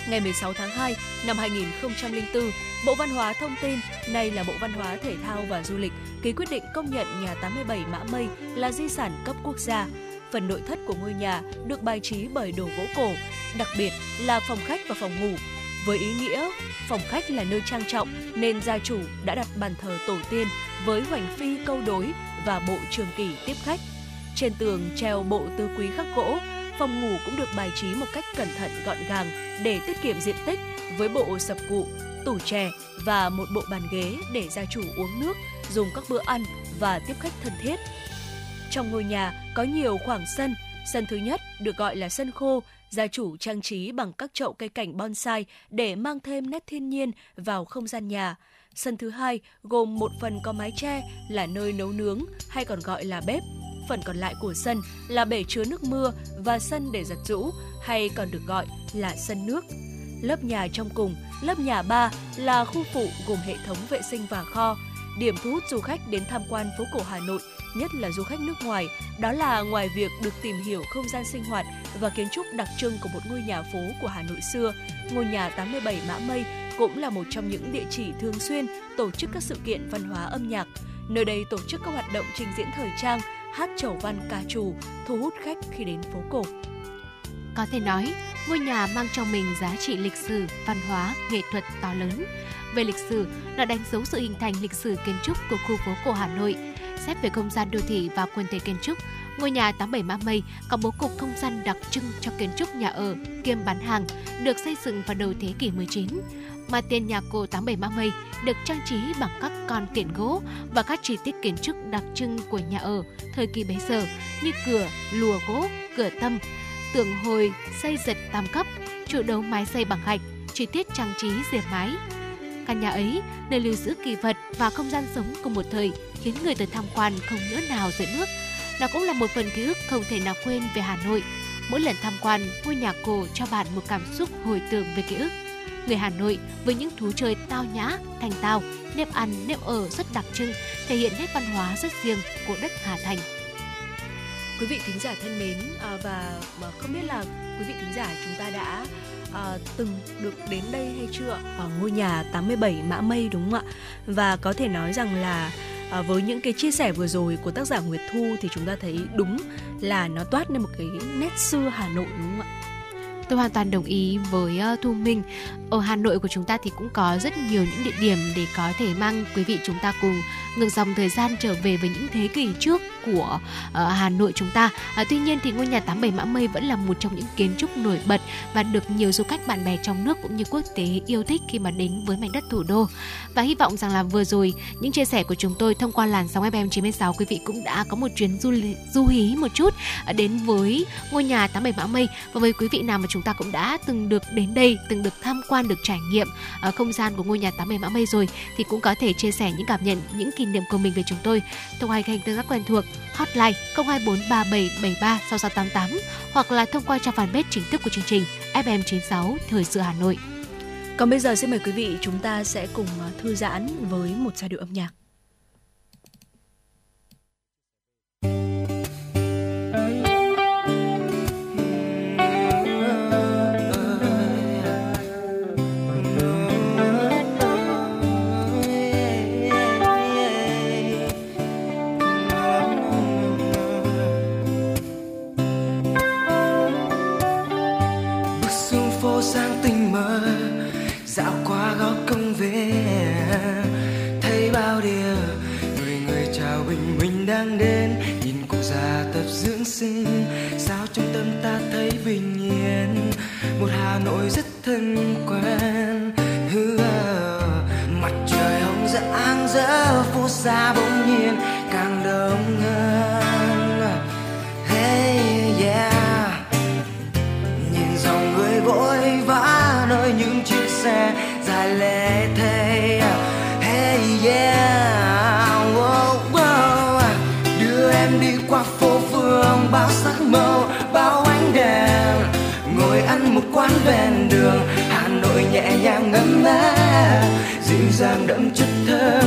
Ngày 16 tháng 2 năm 2004, Bộ Văn hóa Thông tin, nay là Bộ Văn hóa Thể thao và Du lịch, ký quyết định công nhận nhà 87 Mã Mây là di sản cấp quốc gia phần nội thất của ngôi nhà được bài trí bởi đồ gỗ cổ, đặc biệt là phòng khách và phòng ngủ. Với ý nghĩa phòng khách là nơi trang trọng nên gia chủ đã đặt bàn thờ tổ tiên với hoành phi câu đối và bộ trường kỷ tiếp khách. Trên tường treo bộ tứ quý khắc gỗ, phòng ngủ cũng được bài trí một cách cẩn thận gọn gàng để tiết kiệm diện tích với bộ sập cụ, tủ chè và một bộ bàn ghế để gia chủ uống nước, dùng các bữa ăn và tiếp khách thân thiết. Trong ngôi nhà có nhiều khoảng sân. Sân thứ nhất được gọi là sân khô, gia chủ trang trí bằng các chậu cây cảnh bonsai để mang thêm nét thiên nhiên vào không gian nhà. Sân thứ hai gồm một phần có mái che là nơi nấu nướng hay còn gọi là bếp. Phần còn lại của sân là bể chứa nước mưa và sân để giặt rũ hay còn được gọi là sân nước. Lớp nhà trong cùng, lớp nhà 3 là khu phụ gồm hệ thống vệ sinh và kho, điểm thu hút du khách đến tham quan phố cổ Hà Nội nhất là du khách nước ngoài, đó là ngoài việc được tìm hiểu không gian sinh hoạt và kiến trúc đặc trưng của một ngôi nhà phố của Hà Nội xưa, ngôi nhà 87 Mã Mây cũng là một trong những địa chỉ thường xuyên tổ chức các sự kiện văn hóa âm nhạc. Nơi đây tổ chức các hoạt động trình diễn thời trang, hát chầu văn ca trù, thu hút khách khi đến phố cổ. Có thể nói, ngôi nhà mang trong mình giá trị lịch sử, văn hóa, nghệ thuật to lớn. Về lịch sử, nó đánh dấu sự hình thành lịch sử kiến trúc của khu phố cổ Hà Nội – Xét về không gian đô thị và quần thể kiến trúc, ngôi nhà 87 Mã Mây có bố cục không gian đặc trưng cho kiến trúc nhà ở kiêm bán hàng, được xây dựng vào đầu thế kỷ 19. Mà tiền nhà cổ 87 Mã Mây được trang trí bằng các con tiện gỗ và các chi tiết kiến trúc đặc trưng của nhà ở thời kỳ bấy giờ như cửa, lùa gỗ, cửa tâm, tường hồi xây dệt tam cấp, trụ đấu mái xây bằng gạch, chi tiết trang trí rìa mái, Căn nhà ấy, nơi lưu giữ kỳ vật và không gian sống của một thời khiến người tới tham quan không nhớ nào rời nước. Nó cũng là một phần ký ức không thể nào quên về Hà Nội. Mỗi lần tham quan, ngôi nhà cổ cho bạn một cảm xúc hồi tưởng về ký ức. Người Hà Nội với những thú chơi tao nhã, thành tao, nếp ăn, nếp ở rất đặc trưng, thể hiện nét văn hóa rất riêng của đất Hà Thành. Quý vị thính giả thân mến à, và không biết là quý vị thính giả chúng ta đã à, từng được đến đây hay chưa ở ngôi nhà 87 Mã Mây đúng không ạ? Và có thể nói rằng là à, với những cái chia sẻ vừa rồi của tác giả Nguyệt Thu thì chúng ta thấy đúng là nó toát lên một cái nét xưa Hà Nội đúng không ạ? Tôi hoàn toàn đồng ý với uh, Thu Minh. Ở Hà Nội của chúng ta thì cũng có rất nhiều những địa điểm để có thể mang quý vị chúng ta cùng ngược dòng thời gian trở về với những thế kỷ trước của uh, Hà Nội chúng ta. Uh, tuy nhiên thì ngôi nhà 87 Mã Mây vẫn là một trong những kiến trúc nổi bật và được nhiều du khách bạn bè trong nước cũng như quốc tế yêu thích khi mà đến với mảnh đất thủ đô. Và hy vọng rằng là vừa rồi những chia sẻ của chúng tôi thông qua làn sóng FM 96 quý vị cũng đã có một chuyến du du hí một chút à, đến với ngôi nhà 87 Mã Mây và với quý vị nào mà chúng ta cũng đã từng được đến đây, từng được tham quan, được trải nghiệm uh, không gian của ngôi nhà 87 Mã Mây rồi thì cũng có thể chia sẻ những cảm nhận, những kỷ niệm của mình về chúng tôi thông qua kênh tương tác quen thuộc hotline 02437736688 hoặc là thông qua trang fanpage chính thức của chương trình FM96 Thời sự Hà Nội. Còn bây giờ xin mời quý vị chúng ta sẽ cùng ờ, thư giãn với một giai điệu âm nhạc. Xinh sao trong tâm ta thấy bình yên một hà nội rất thân quen. Hứa, mặt trời hồng rạng dỡ phố xa bỗng nhiên. Ven đường, hà nội nhẹ nhàng ngâm áp dịu dàng đậm chất thơ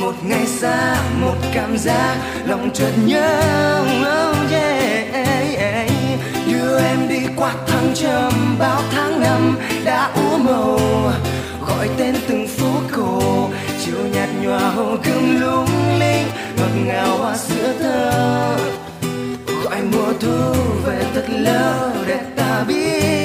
một ngày xa, một cảm giác, lòng chợt nhớ oh yeah. đưa em đi qua thăng trầm bao tháng năm đã úa màu. Gọi tên từng phố cổ, chiều nhạt nhòa hồ gươm lung linh, ngọt ngào hoa sữa thơ. Gọi mùa thu về thật lâu để ta biết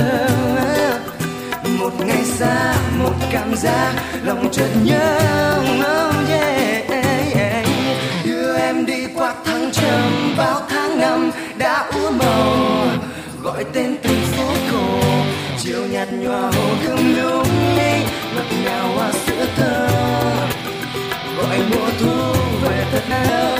đậm một ngày xa, một cảm giác, lòng chợt nhớ. Oh yeah. đưa em đi qua tháng trầm bao tháng năm, đã úa màu gọi tên từng phố cổ, chiều nhạt nhòa hồ gươm lung linh ngọt ngào hoa sữa thơ gọi mùa thu về thật lâu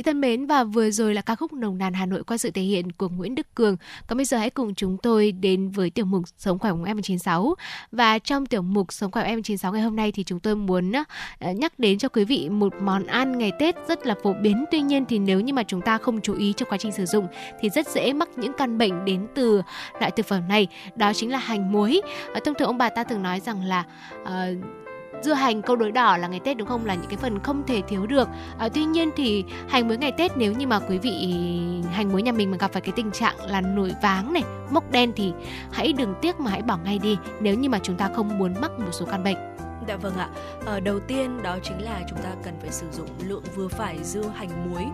Vị thân mến và vừa rồi là ca khúc Nồng nàn Hà Nội qua sự thể hiện của Nguyễn Đức Cường. Còn bây giờ hãy cùng chúng tôi đến với tiểu mục Sống khỏe của em96. Và trong tiểu mục Sống khỏe của em96 ngày hôm nay thì chúng tôi muốn ờ, nhắc đến cho quý vị một món ăn ngày Tết rất là phổ biến. Tuy nhiên thì nếu như mà chúng ta không chú ý trong quá trình sử dụng thì rất dễ mắc những căn bệnh đến từ loại thực phẩm này. Đó chính là hành muối. Ờ, thông thường ông bà ta thường nói rằng là uh, dưa hành câu đối đỏ là ngày Tết đúng không? Là những cái phần không thể thiếu được. À, tuy nhiên thì hành muối ngày Tết nếu như mà quý vị hành muối nhà mình mà gặp phải cái tình trạng là nổi váng này mốc đen thì hãy đừng tiếc mà hãy bỏ ngay đi nếu như mà chúng ta không muốn mắc một số căn bệnh. Dạ vâng ạ. À, đầu tiên đó chính là chúng ta cần phải sử dụng lượng vừa phải dưa hành muối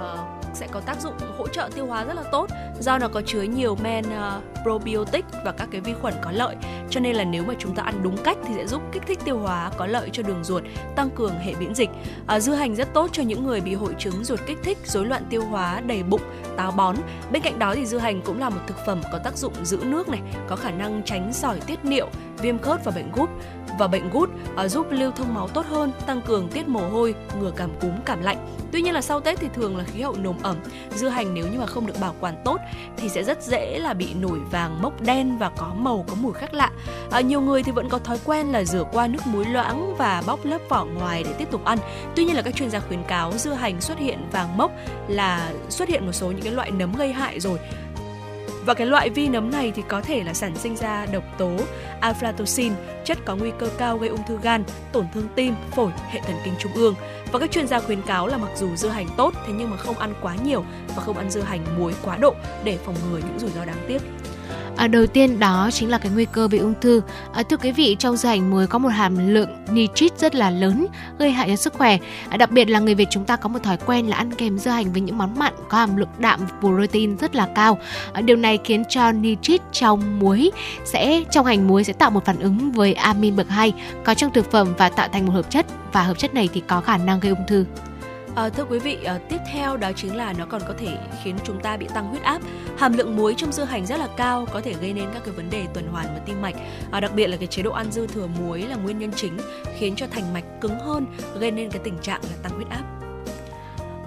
à, sẽ có tác dụng hỗ trợ tiêu hóa rất là tốt do nó có chứa nhiều men uh, probiotic và các cái vi khuẩn có lợi. Cho nên là nếu mà chúng ta ăn đúng cách thì sẽ giúp kích thích tiêu hóa có lợi cho đường ruột, tăng cường hệ miễn dịch. À, dưa hành rất tốt cho những người bị hội chứng ruột kích thích, rối loạn tiêu hóa, đầy bụng, táo bón. Bên cạnh đó thì dưa hành cũng là một thực phẩm có tác dụng giữ nước này, có khả năng tránh sỏi tiết niệu, viêm khớp và bệnh gút và bệnh gút À, giúp lưu thông máu tốt hơn, tăng cường tiết mồ hôi, ngừa cảm cúm, cảm lạnh. Tuy nhiên là sau Tết thì thường là khí hậu nồm ẩm, dưa hành nếu như mà không được bảo quản tốt thì sẽ rất dễ là bị nổi vàng, mốc đen và có màu có mùi khác lạ. À, nhiều người thì vẫn có thói quen là rửa qua nước muối loãng và bóc lớp vỏ ngoài để tiếp tục ăn. Tuy nhiên là các chuyên gia khuyến cáo dưa hành xuất hiện vàng mốc là xuất hiện một số những cái loại nấm gây hại rồi và cái loại vi nấm này thì có thể là sản sinh ra độc tố aflatoxin, chất có nguy cơ cao gây ung thư gan, tổn thương tim, phổi, hệ thần kinh trung ương. Và các chuyên gia khuyến cáo là mặc dù dưa hành tốt thế nhưng mà không ăn quá nhiều và không ăn dưa hành muối quá độ để phòng ngừa những rủi ro đáng tiếc. À, đầu tiên đó chính là cái nguy cơ bị ung thư. À, thưa quý vị, trong dưa hành muối có một hàm lượng nitrit rất là lớn gây hại cho sức khỏe. À, đặc biệt là người Việt chúng ta có một thói quen là ăn kèm dưa hành với những món mặn có hàm lượng đạm protein rất là cao. À, điều này khiến cho nitrit trong muối sẽ trong hành muối sẽ tạo một phản ứng với amin bậc 2 có trong thực phẩm và tạo thành một hợp chất và hợp chất này thì có khả năng gây ung thư. À, thưa quý vị, à, tiếp theo đó chính là nó còn có thể khiến chúng ta bị tăng huyết áp. Hàm lượng muối trong dưa hành rất là cao, có thể gây nên các cái vấn đề tuần hoàn và tim mạch. À, đặc biệt là cái chế độ ăn dư thừa muối là nguyên nhân chính khiến cho thành mạch cứng hơn, gây nên cái tình trạng là tăng huyết áp.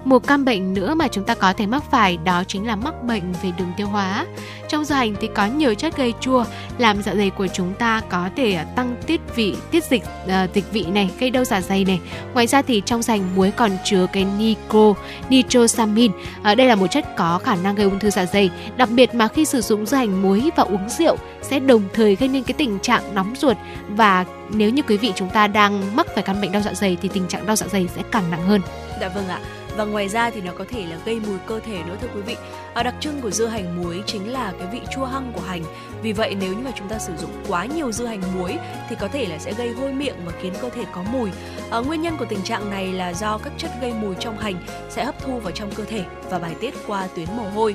Một căn bệnh nữa mà chúng ta có thể mắc phải đó chính là mắc bệnh về đường tiêu hóa. Trong dưa hành thì có nhiều chất gây chua, làm dạ dày của chúng ta có thể à, tăng tiết vị, tiết dịch uh, dịch vị này, gây đau dạ dày này. Ngoài ra thì trong dưa hành muối còn chứa cái nitro, nitrosamin. Uh, đây là một chất có khả năng gây ung thư dạ dày. Đặc biệt mà khi sử dụng dưa hành muối và uống rượu sẽ đồng thời gây nên cái tình trạng nóng ruột và nếu như quý vị chúng ta đang mắc phải căn bệnh đau dạ dày thì tình trạng đau dạ dày sẽ càng nặng hơn. Dạ vâng ạ và ngoài ra thì nó có thể là gây mùi cơ thể nữa thưa quý vị. À, đặc trưng của dưa hành muối chính là cái vị chua hăng của hành. Vì vậy nếu như mà chúng ta sử dụng quá nhiều dưa hành muối thì có thể là sẽ gây hôi miệng và khiến cơ thể có mùi. À, nguyên nhân của tình trạng này là do các chất gây mùi trong hành sẽ hấp thu vào trong cơ thể và bài tiết qua tuyến mồ hôi.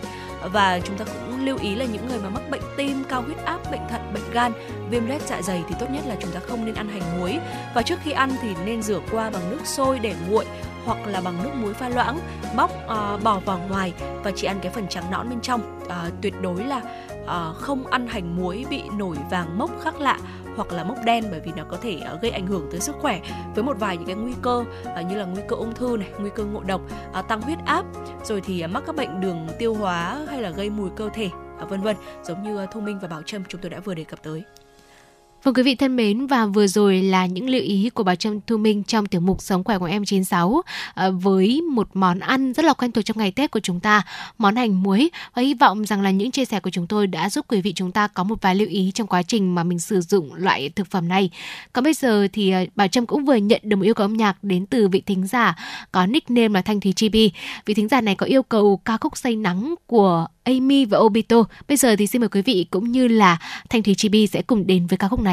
Và chúng ta cũng lưu ý là những người mà mắc bệnh tim, cao huyết áp, bệnh thận, bệnh gan, viêm loét dạ dày thì tốt nhất là chúng ta không nên ăn hành muối. Và trước khi ăn thì nên rửa qua bằng nước sôi để nguội hoặc là bằng nước muối pha loãng bóc uh, bỏ vỏ ngoài và chỉ ăn cái phần trắng nõn bên trong. Uh, tuyệt đối là uh, không ăn hành muối bị nổi vàng mốc khác lạ hoặc là mốc đen bởi vì nó có thể uh, gây ảnh hưởng tới sức khỏe với một vài những cái nguy cơ uh, như là nguy cơ ung thư này nguy cơ ngộ độc uh, tăng huyết áp rồi thì uh, mắc các bệnh đường tiêu hóa hay là gây mùi cơ thể uh, vân vân giống như uh, thu minh và bảo trâm chúng tôi đã vừa đề cập tới. Vâng quý vị thân mến và vừa rồi là những lưu ý của bà Trâm Thu Minh trong tiểu mục Sống khỏe của em 96 à, ờ, với một món ăn rất là quen thuộc trong ngày Tết của chúng ta, món hành muối và hy vọng rằng là những chia sẻ của chúng tôi đã giúp quý vị chúng ta có một vài lưu ý trong quá trình mà mình sử dụng loại thực phẩm này. Còn bây giờ thì à, bà Trâm cũng vừa nhận được một yêu cầu âm nhạc đến từ vị thính giả có nickname là Thanh Thúy Chibi. Vị thính giả này có yêu cầu ca khúc Say Nắng của Amy và Obito. Bây giờ thì xin mời quý vị cũng như là Thanh Thúy Chibi sẽ cùng đến với ca khúc này.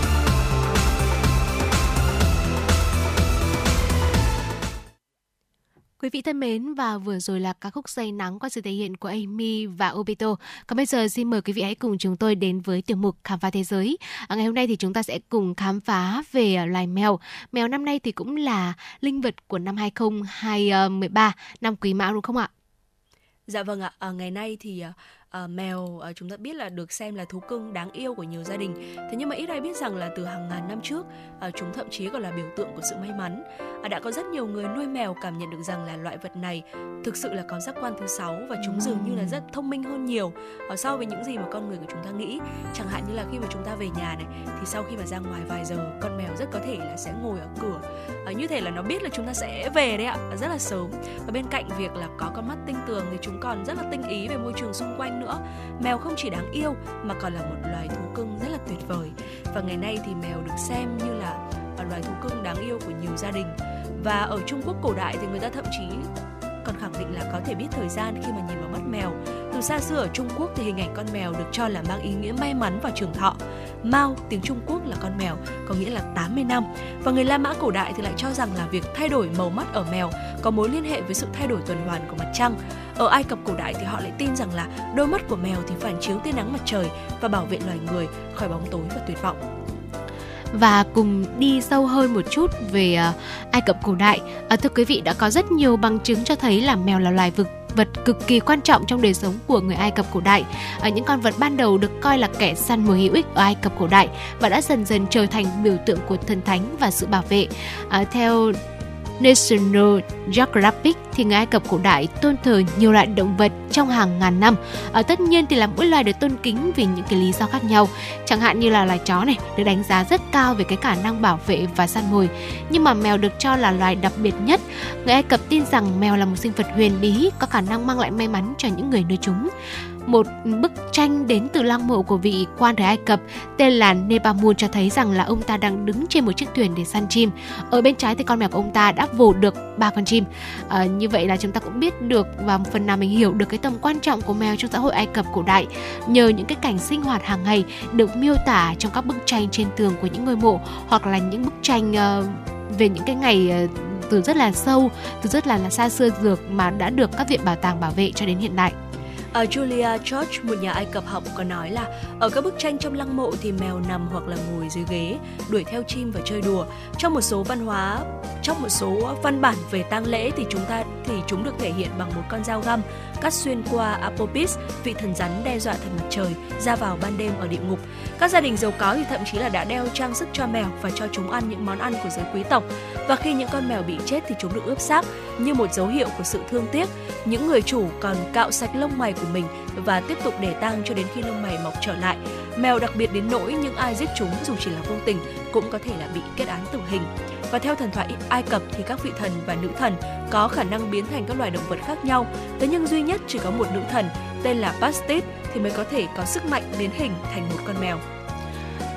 Quý vị thân mến và vừa rồi là ca khúc Say Nắng qua sự thể hiện của Amy và Obito. Còn bây giờ xin mời quý vị hãy cùng chúng tôi đến với tiểu mục Khám phá thế giới. À, ngày hôm nay thì chúng ta sẽ cùng khám phá về à, loài mèo. Mèo năm nay thì cũng là linh vật của năm 2023, à, năm Quý Mão đúng không ạ? Dạ vâng ạ, à, ngày nay thì à, à, à, mèo à, chúng ta biết là được xem là thú cưng đáng yêu của nhiều gia đình. Thế nhưng mà ít ai biết rằng là từ hàng ngàn năm trước, à, chúng thậm chí còn là biểu tượng của sự may mắn. À, đã có rất nhiều người nuôi mèo cảm nhận được rằng là loại vật này thực sự là có giác quan thứ sáu và chúng dường như là rất thông minh hơn nhiều à, so với những gì mà con người của chúng ta nghĩ. Chẳng hạn như là khi mà chúng ta về nhà này thì sau khi mà ra ngoài vài giờ, con mèo rất có thể là sẽ ngồi ở cửa. À, như thể là nó biết là chúng ta sẽ về đấy ạ, rất là sớm. Và bên cạnh việc là có con mắt tinh tường thì chúng còn rất là tinh ý về môi trường xung quanh nữa. Mèo không chỉ đáng yêu mà còn là một loài thú cưng rất là tuyệt vời. Và ngày nay thì mèo được xem như là à, loài thú cưng đáng yêu của nhiều gia đình. Và ở Trung Quốc cổ đại thì người ta thậm chí còn khẳng định là có thể biết thời gian khi mà nhìn vào mắt mèo. Từ xa xưa ở Trung Quốc thì hình ảnh con mèo được cho là mang ý nghĩa may mắn và trường thọ. Mao, tiếng Trung Quốc là con mèo, có nghĩa là 80 năm. Và người La Mã cổ đại thì lại cho rằng là việc thay đổi màu mắt ở mèo có mối liên hệ với sự thay đổi tuần hoàn của mặt trăng. Ở Ai Cập cổ đại thì họ lại tin rằng là đôi mắt của mèo thì phản chiếu tia nắng mặt trời và bảo vệ loài người khỏi bóng tối và tuyệt vọng và cùng đi sâu hơn một chút về ờ, Ai Cập cổ đại. Ờ, thưa quý vị đã có rất nhiều bằng chứng cho thấy là mèo là loài vực vật cực kỳ quan trọng trong đời sống của người Ai Cập cổ đại. Ở những con vật ban đầu được coi là kẻ săn mồi hữu ích ở Ai Cập cổ đại và đã dần dần trở thành biểu tượng của thần thánh và sự bảo vệ. À, theo National Geographic thì người Ai Cập cổ đại tôn thờ nhiều loại động vật trong hàng ngàn năm. Ở tất nhiên thì là mỗi loài được tôn kính vì những cái lý do khác nhau. Chẳng hạn như là loài chó này được đánh giá rất cao về cái khả năng bảo vệ và săn mồi. Nhưng mà mèo được cho là loài đặc biệt nhất. Người Ai Cập tin rằng mèo là một sinh vật huyền bí, có khả năng mang lại may mắn cho những người nuôi chúng một bức tranh đến từ lăng mộ của vị quan thời Ai Cập tên là Nebamun cho thấy rằng là ông ta đang đứng trên một chiếc thuyền để săn chim. Ở bên trái thì con mèo của ông ta đã vồ được ba con chim. À, như vậy là chúng ta cũng biết được và một phần nào mình hiểu được cái tầm quan trọng của mèo trong xã hội Ai Cập cổ đại nhờ những cái cảnh sinh hoạt hàng ngày được miêu tả trong các bức tranh trên tường của những ngôi mộ hoặc là những bức tranh uh, về những cái ngày uh, từ rất là sâu, từ rất là, là xa xưa dược mà đã được các viện bảo tàng bảo vệ cho đến hiện đại À, Julia George, một nhà Ai Cập học có nói là ở các bức tranh trong lăng mộ thì mèo nằm hoặc là ngồi dưới ghế, đuổi theo chim và chơi đùa. Trong một số văn hóa, trong một số văn bản về tang lễ thì chúng ta thì chúng được thể hiện bằng một con dao găm cắt xuyên qua Apopis, vị thần rắn đe dọa thần mặt trời, ra vào ban đêm ở địa ngục. Các gia đình giàu có thì thậm chí là đã đeo trang sức cho mèo và cho chúng ăn những món ăn của giới quý tộc. Và khi những con mèo bị chết thì chúng được ướp xác như một dấu hiệu của sự thương tiếc. Những người chủ còn cạo sạch lông mày của mình và tiếp tục để tang cho đến khi lông mày mọc trở lại. Mèo đặc biệt đến nỗi những ai giết chúng dù chỉ là vô tình cũng có thể là bị kết án tử hình. Và theo thần thoại Ai Cập thì các vị thần và nữ thần có khả năng biến thành các loài động vật khác nhau. Thế nhưng duy nhất chỉ có một nữ thần, tên là Bastet thì mới có thể có sức mạnh biến hình thành một con mèo.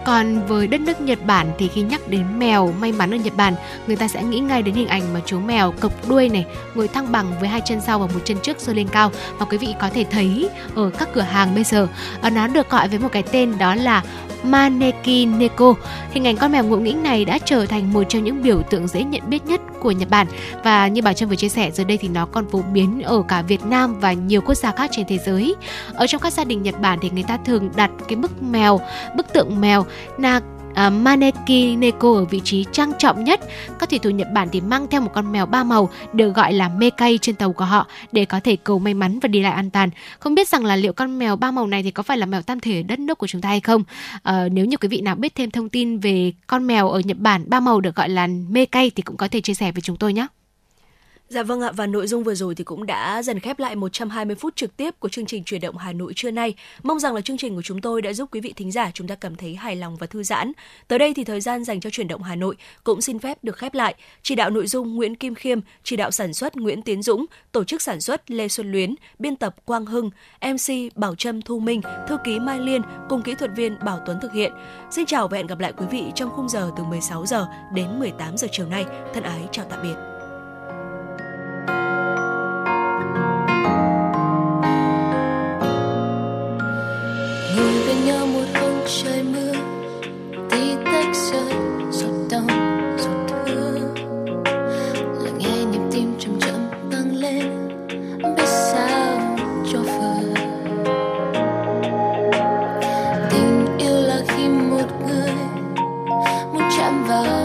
Còn với đất nước Nhật Bản thì khi nhắc đến mèo may mắn ở Nhật Bản, người ta sẽ nghĩ ngay đến hình ảnh mà chú mèo cộc đuôi này, ngồi thăng bằng với hai chân sau và một chân trước giơ lên cao và quý vị có thể thấy ở các cửa hàng bây giờ. Ờ, nó được gọi với một cái tên đó là Maneki Neko. Hình ảnh con mèo ngộ nghĩnh này đã trở thành một trong những biểu tượng dễ nhận biết nhất của Nhật Bản và như bà Trâm vừa chia sẻ giờ đây thì nó còn phổ biến ở cả Việt Nam và nhiều quốc gia khác trên thế giới. Ở trong các gia đình Nhật Bản thì người ta thường đặt cái bức mèo, bức tượng mèo na uh, Maneki Neko ở vị trí trang trọng nhất. Các thủy thủ Nhật Bản thì mang theo một con mèo ba màu được gọi là Mekai trên tàu của họ để có thể cầu may mắn và đi lại an toàn. Không biết rằng là liệu con mèo ba màu này thì có phải là mèo tam thể ở đất nước của chúng ta hay không? Uh, nếu như quý vị nào biết thêm thông tin về con mèo ở Nhật Bản ba màu được gọi là Mekai thì cũng có thể chia sẻ với chúng tôi nhé. Dạ vâng ạ và nội dung vừa rồi thì cũng đã dần khép lại 120 phút trực tiếp của chương trình chuyển động Hà Nội trưa nay. Mong rằng là chương trình của chúng tôi đã giúp quý vị thính giả chúng ta cảm thấy hài lòng và thư giãn. Tới đây thì thời gian dành cho chuyển động Hà Nội cũng xin phép được khép lại. Chỉ đạo nội dung Nguyễn Kim Khiêm, chỉ đạo sản xuất Nguyễn Tiến Dũng, tổ chức sản xuất Lê Xuân Luyến, biên tập Quang Hưng, MC Bảo Trâm Thu Minh, thư ký Mai Liên cùng kỹ thuật viên Bảo Tuấn thực hiện. Xin chào và hẹn gặp lại quý vị trong khung giờ từ 16 giờ đến 18 giờ chiều nay. Thân ái chào tạm biệt. love.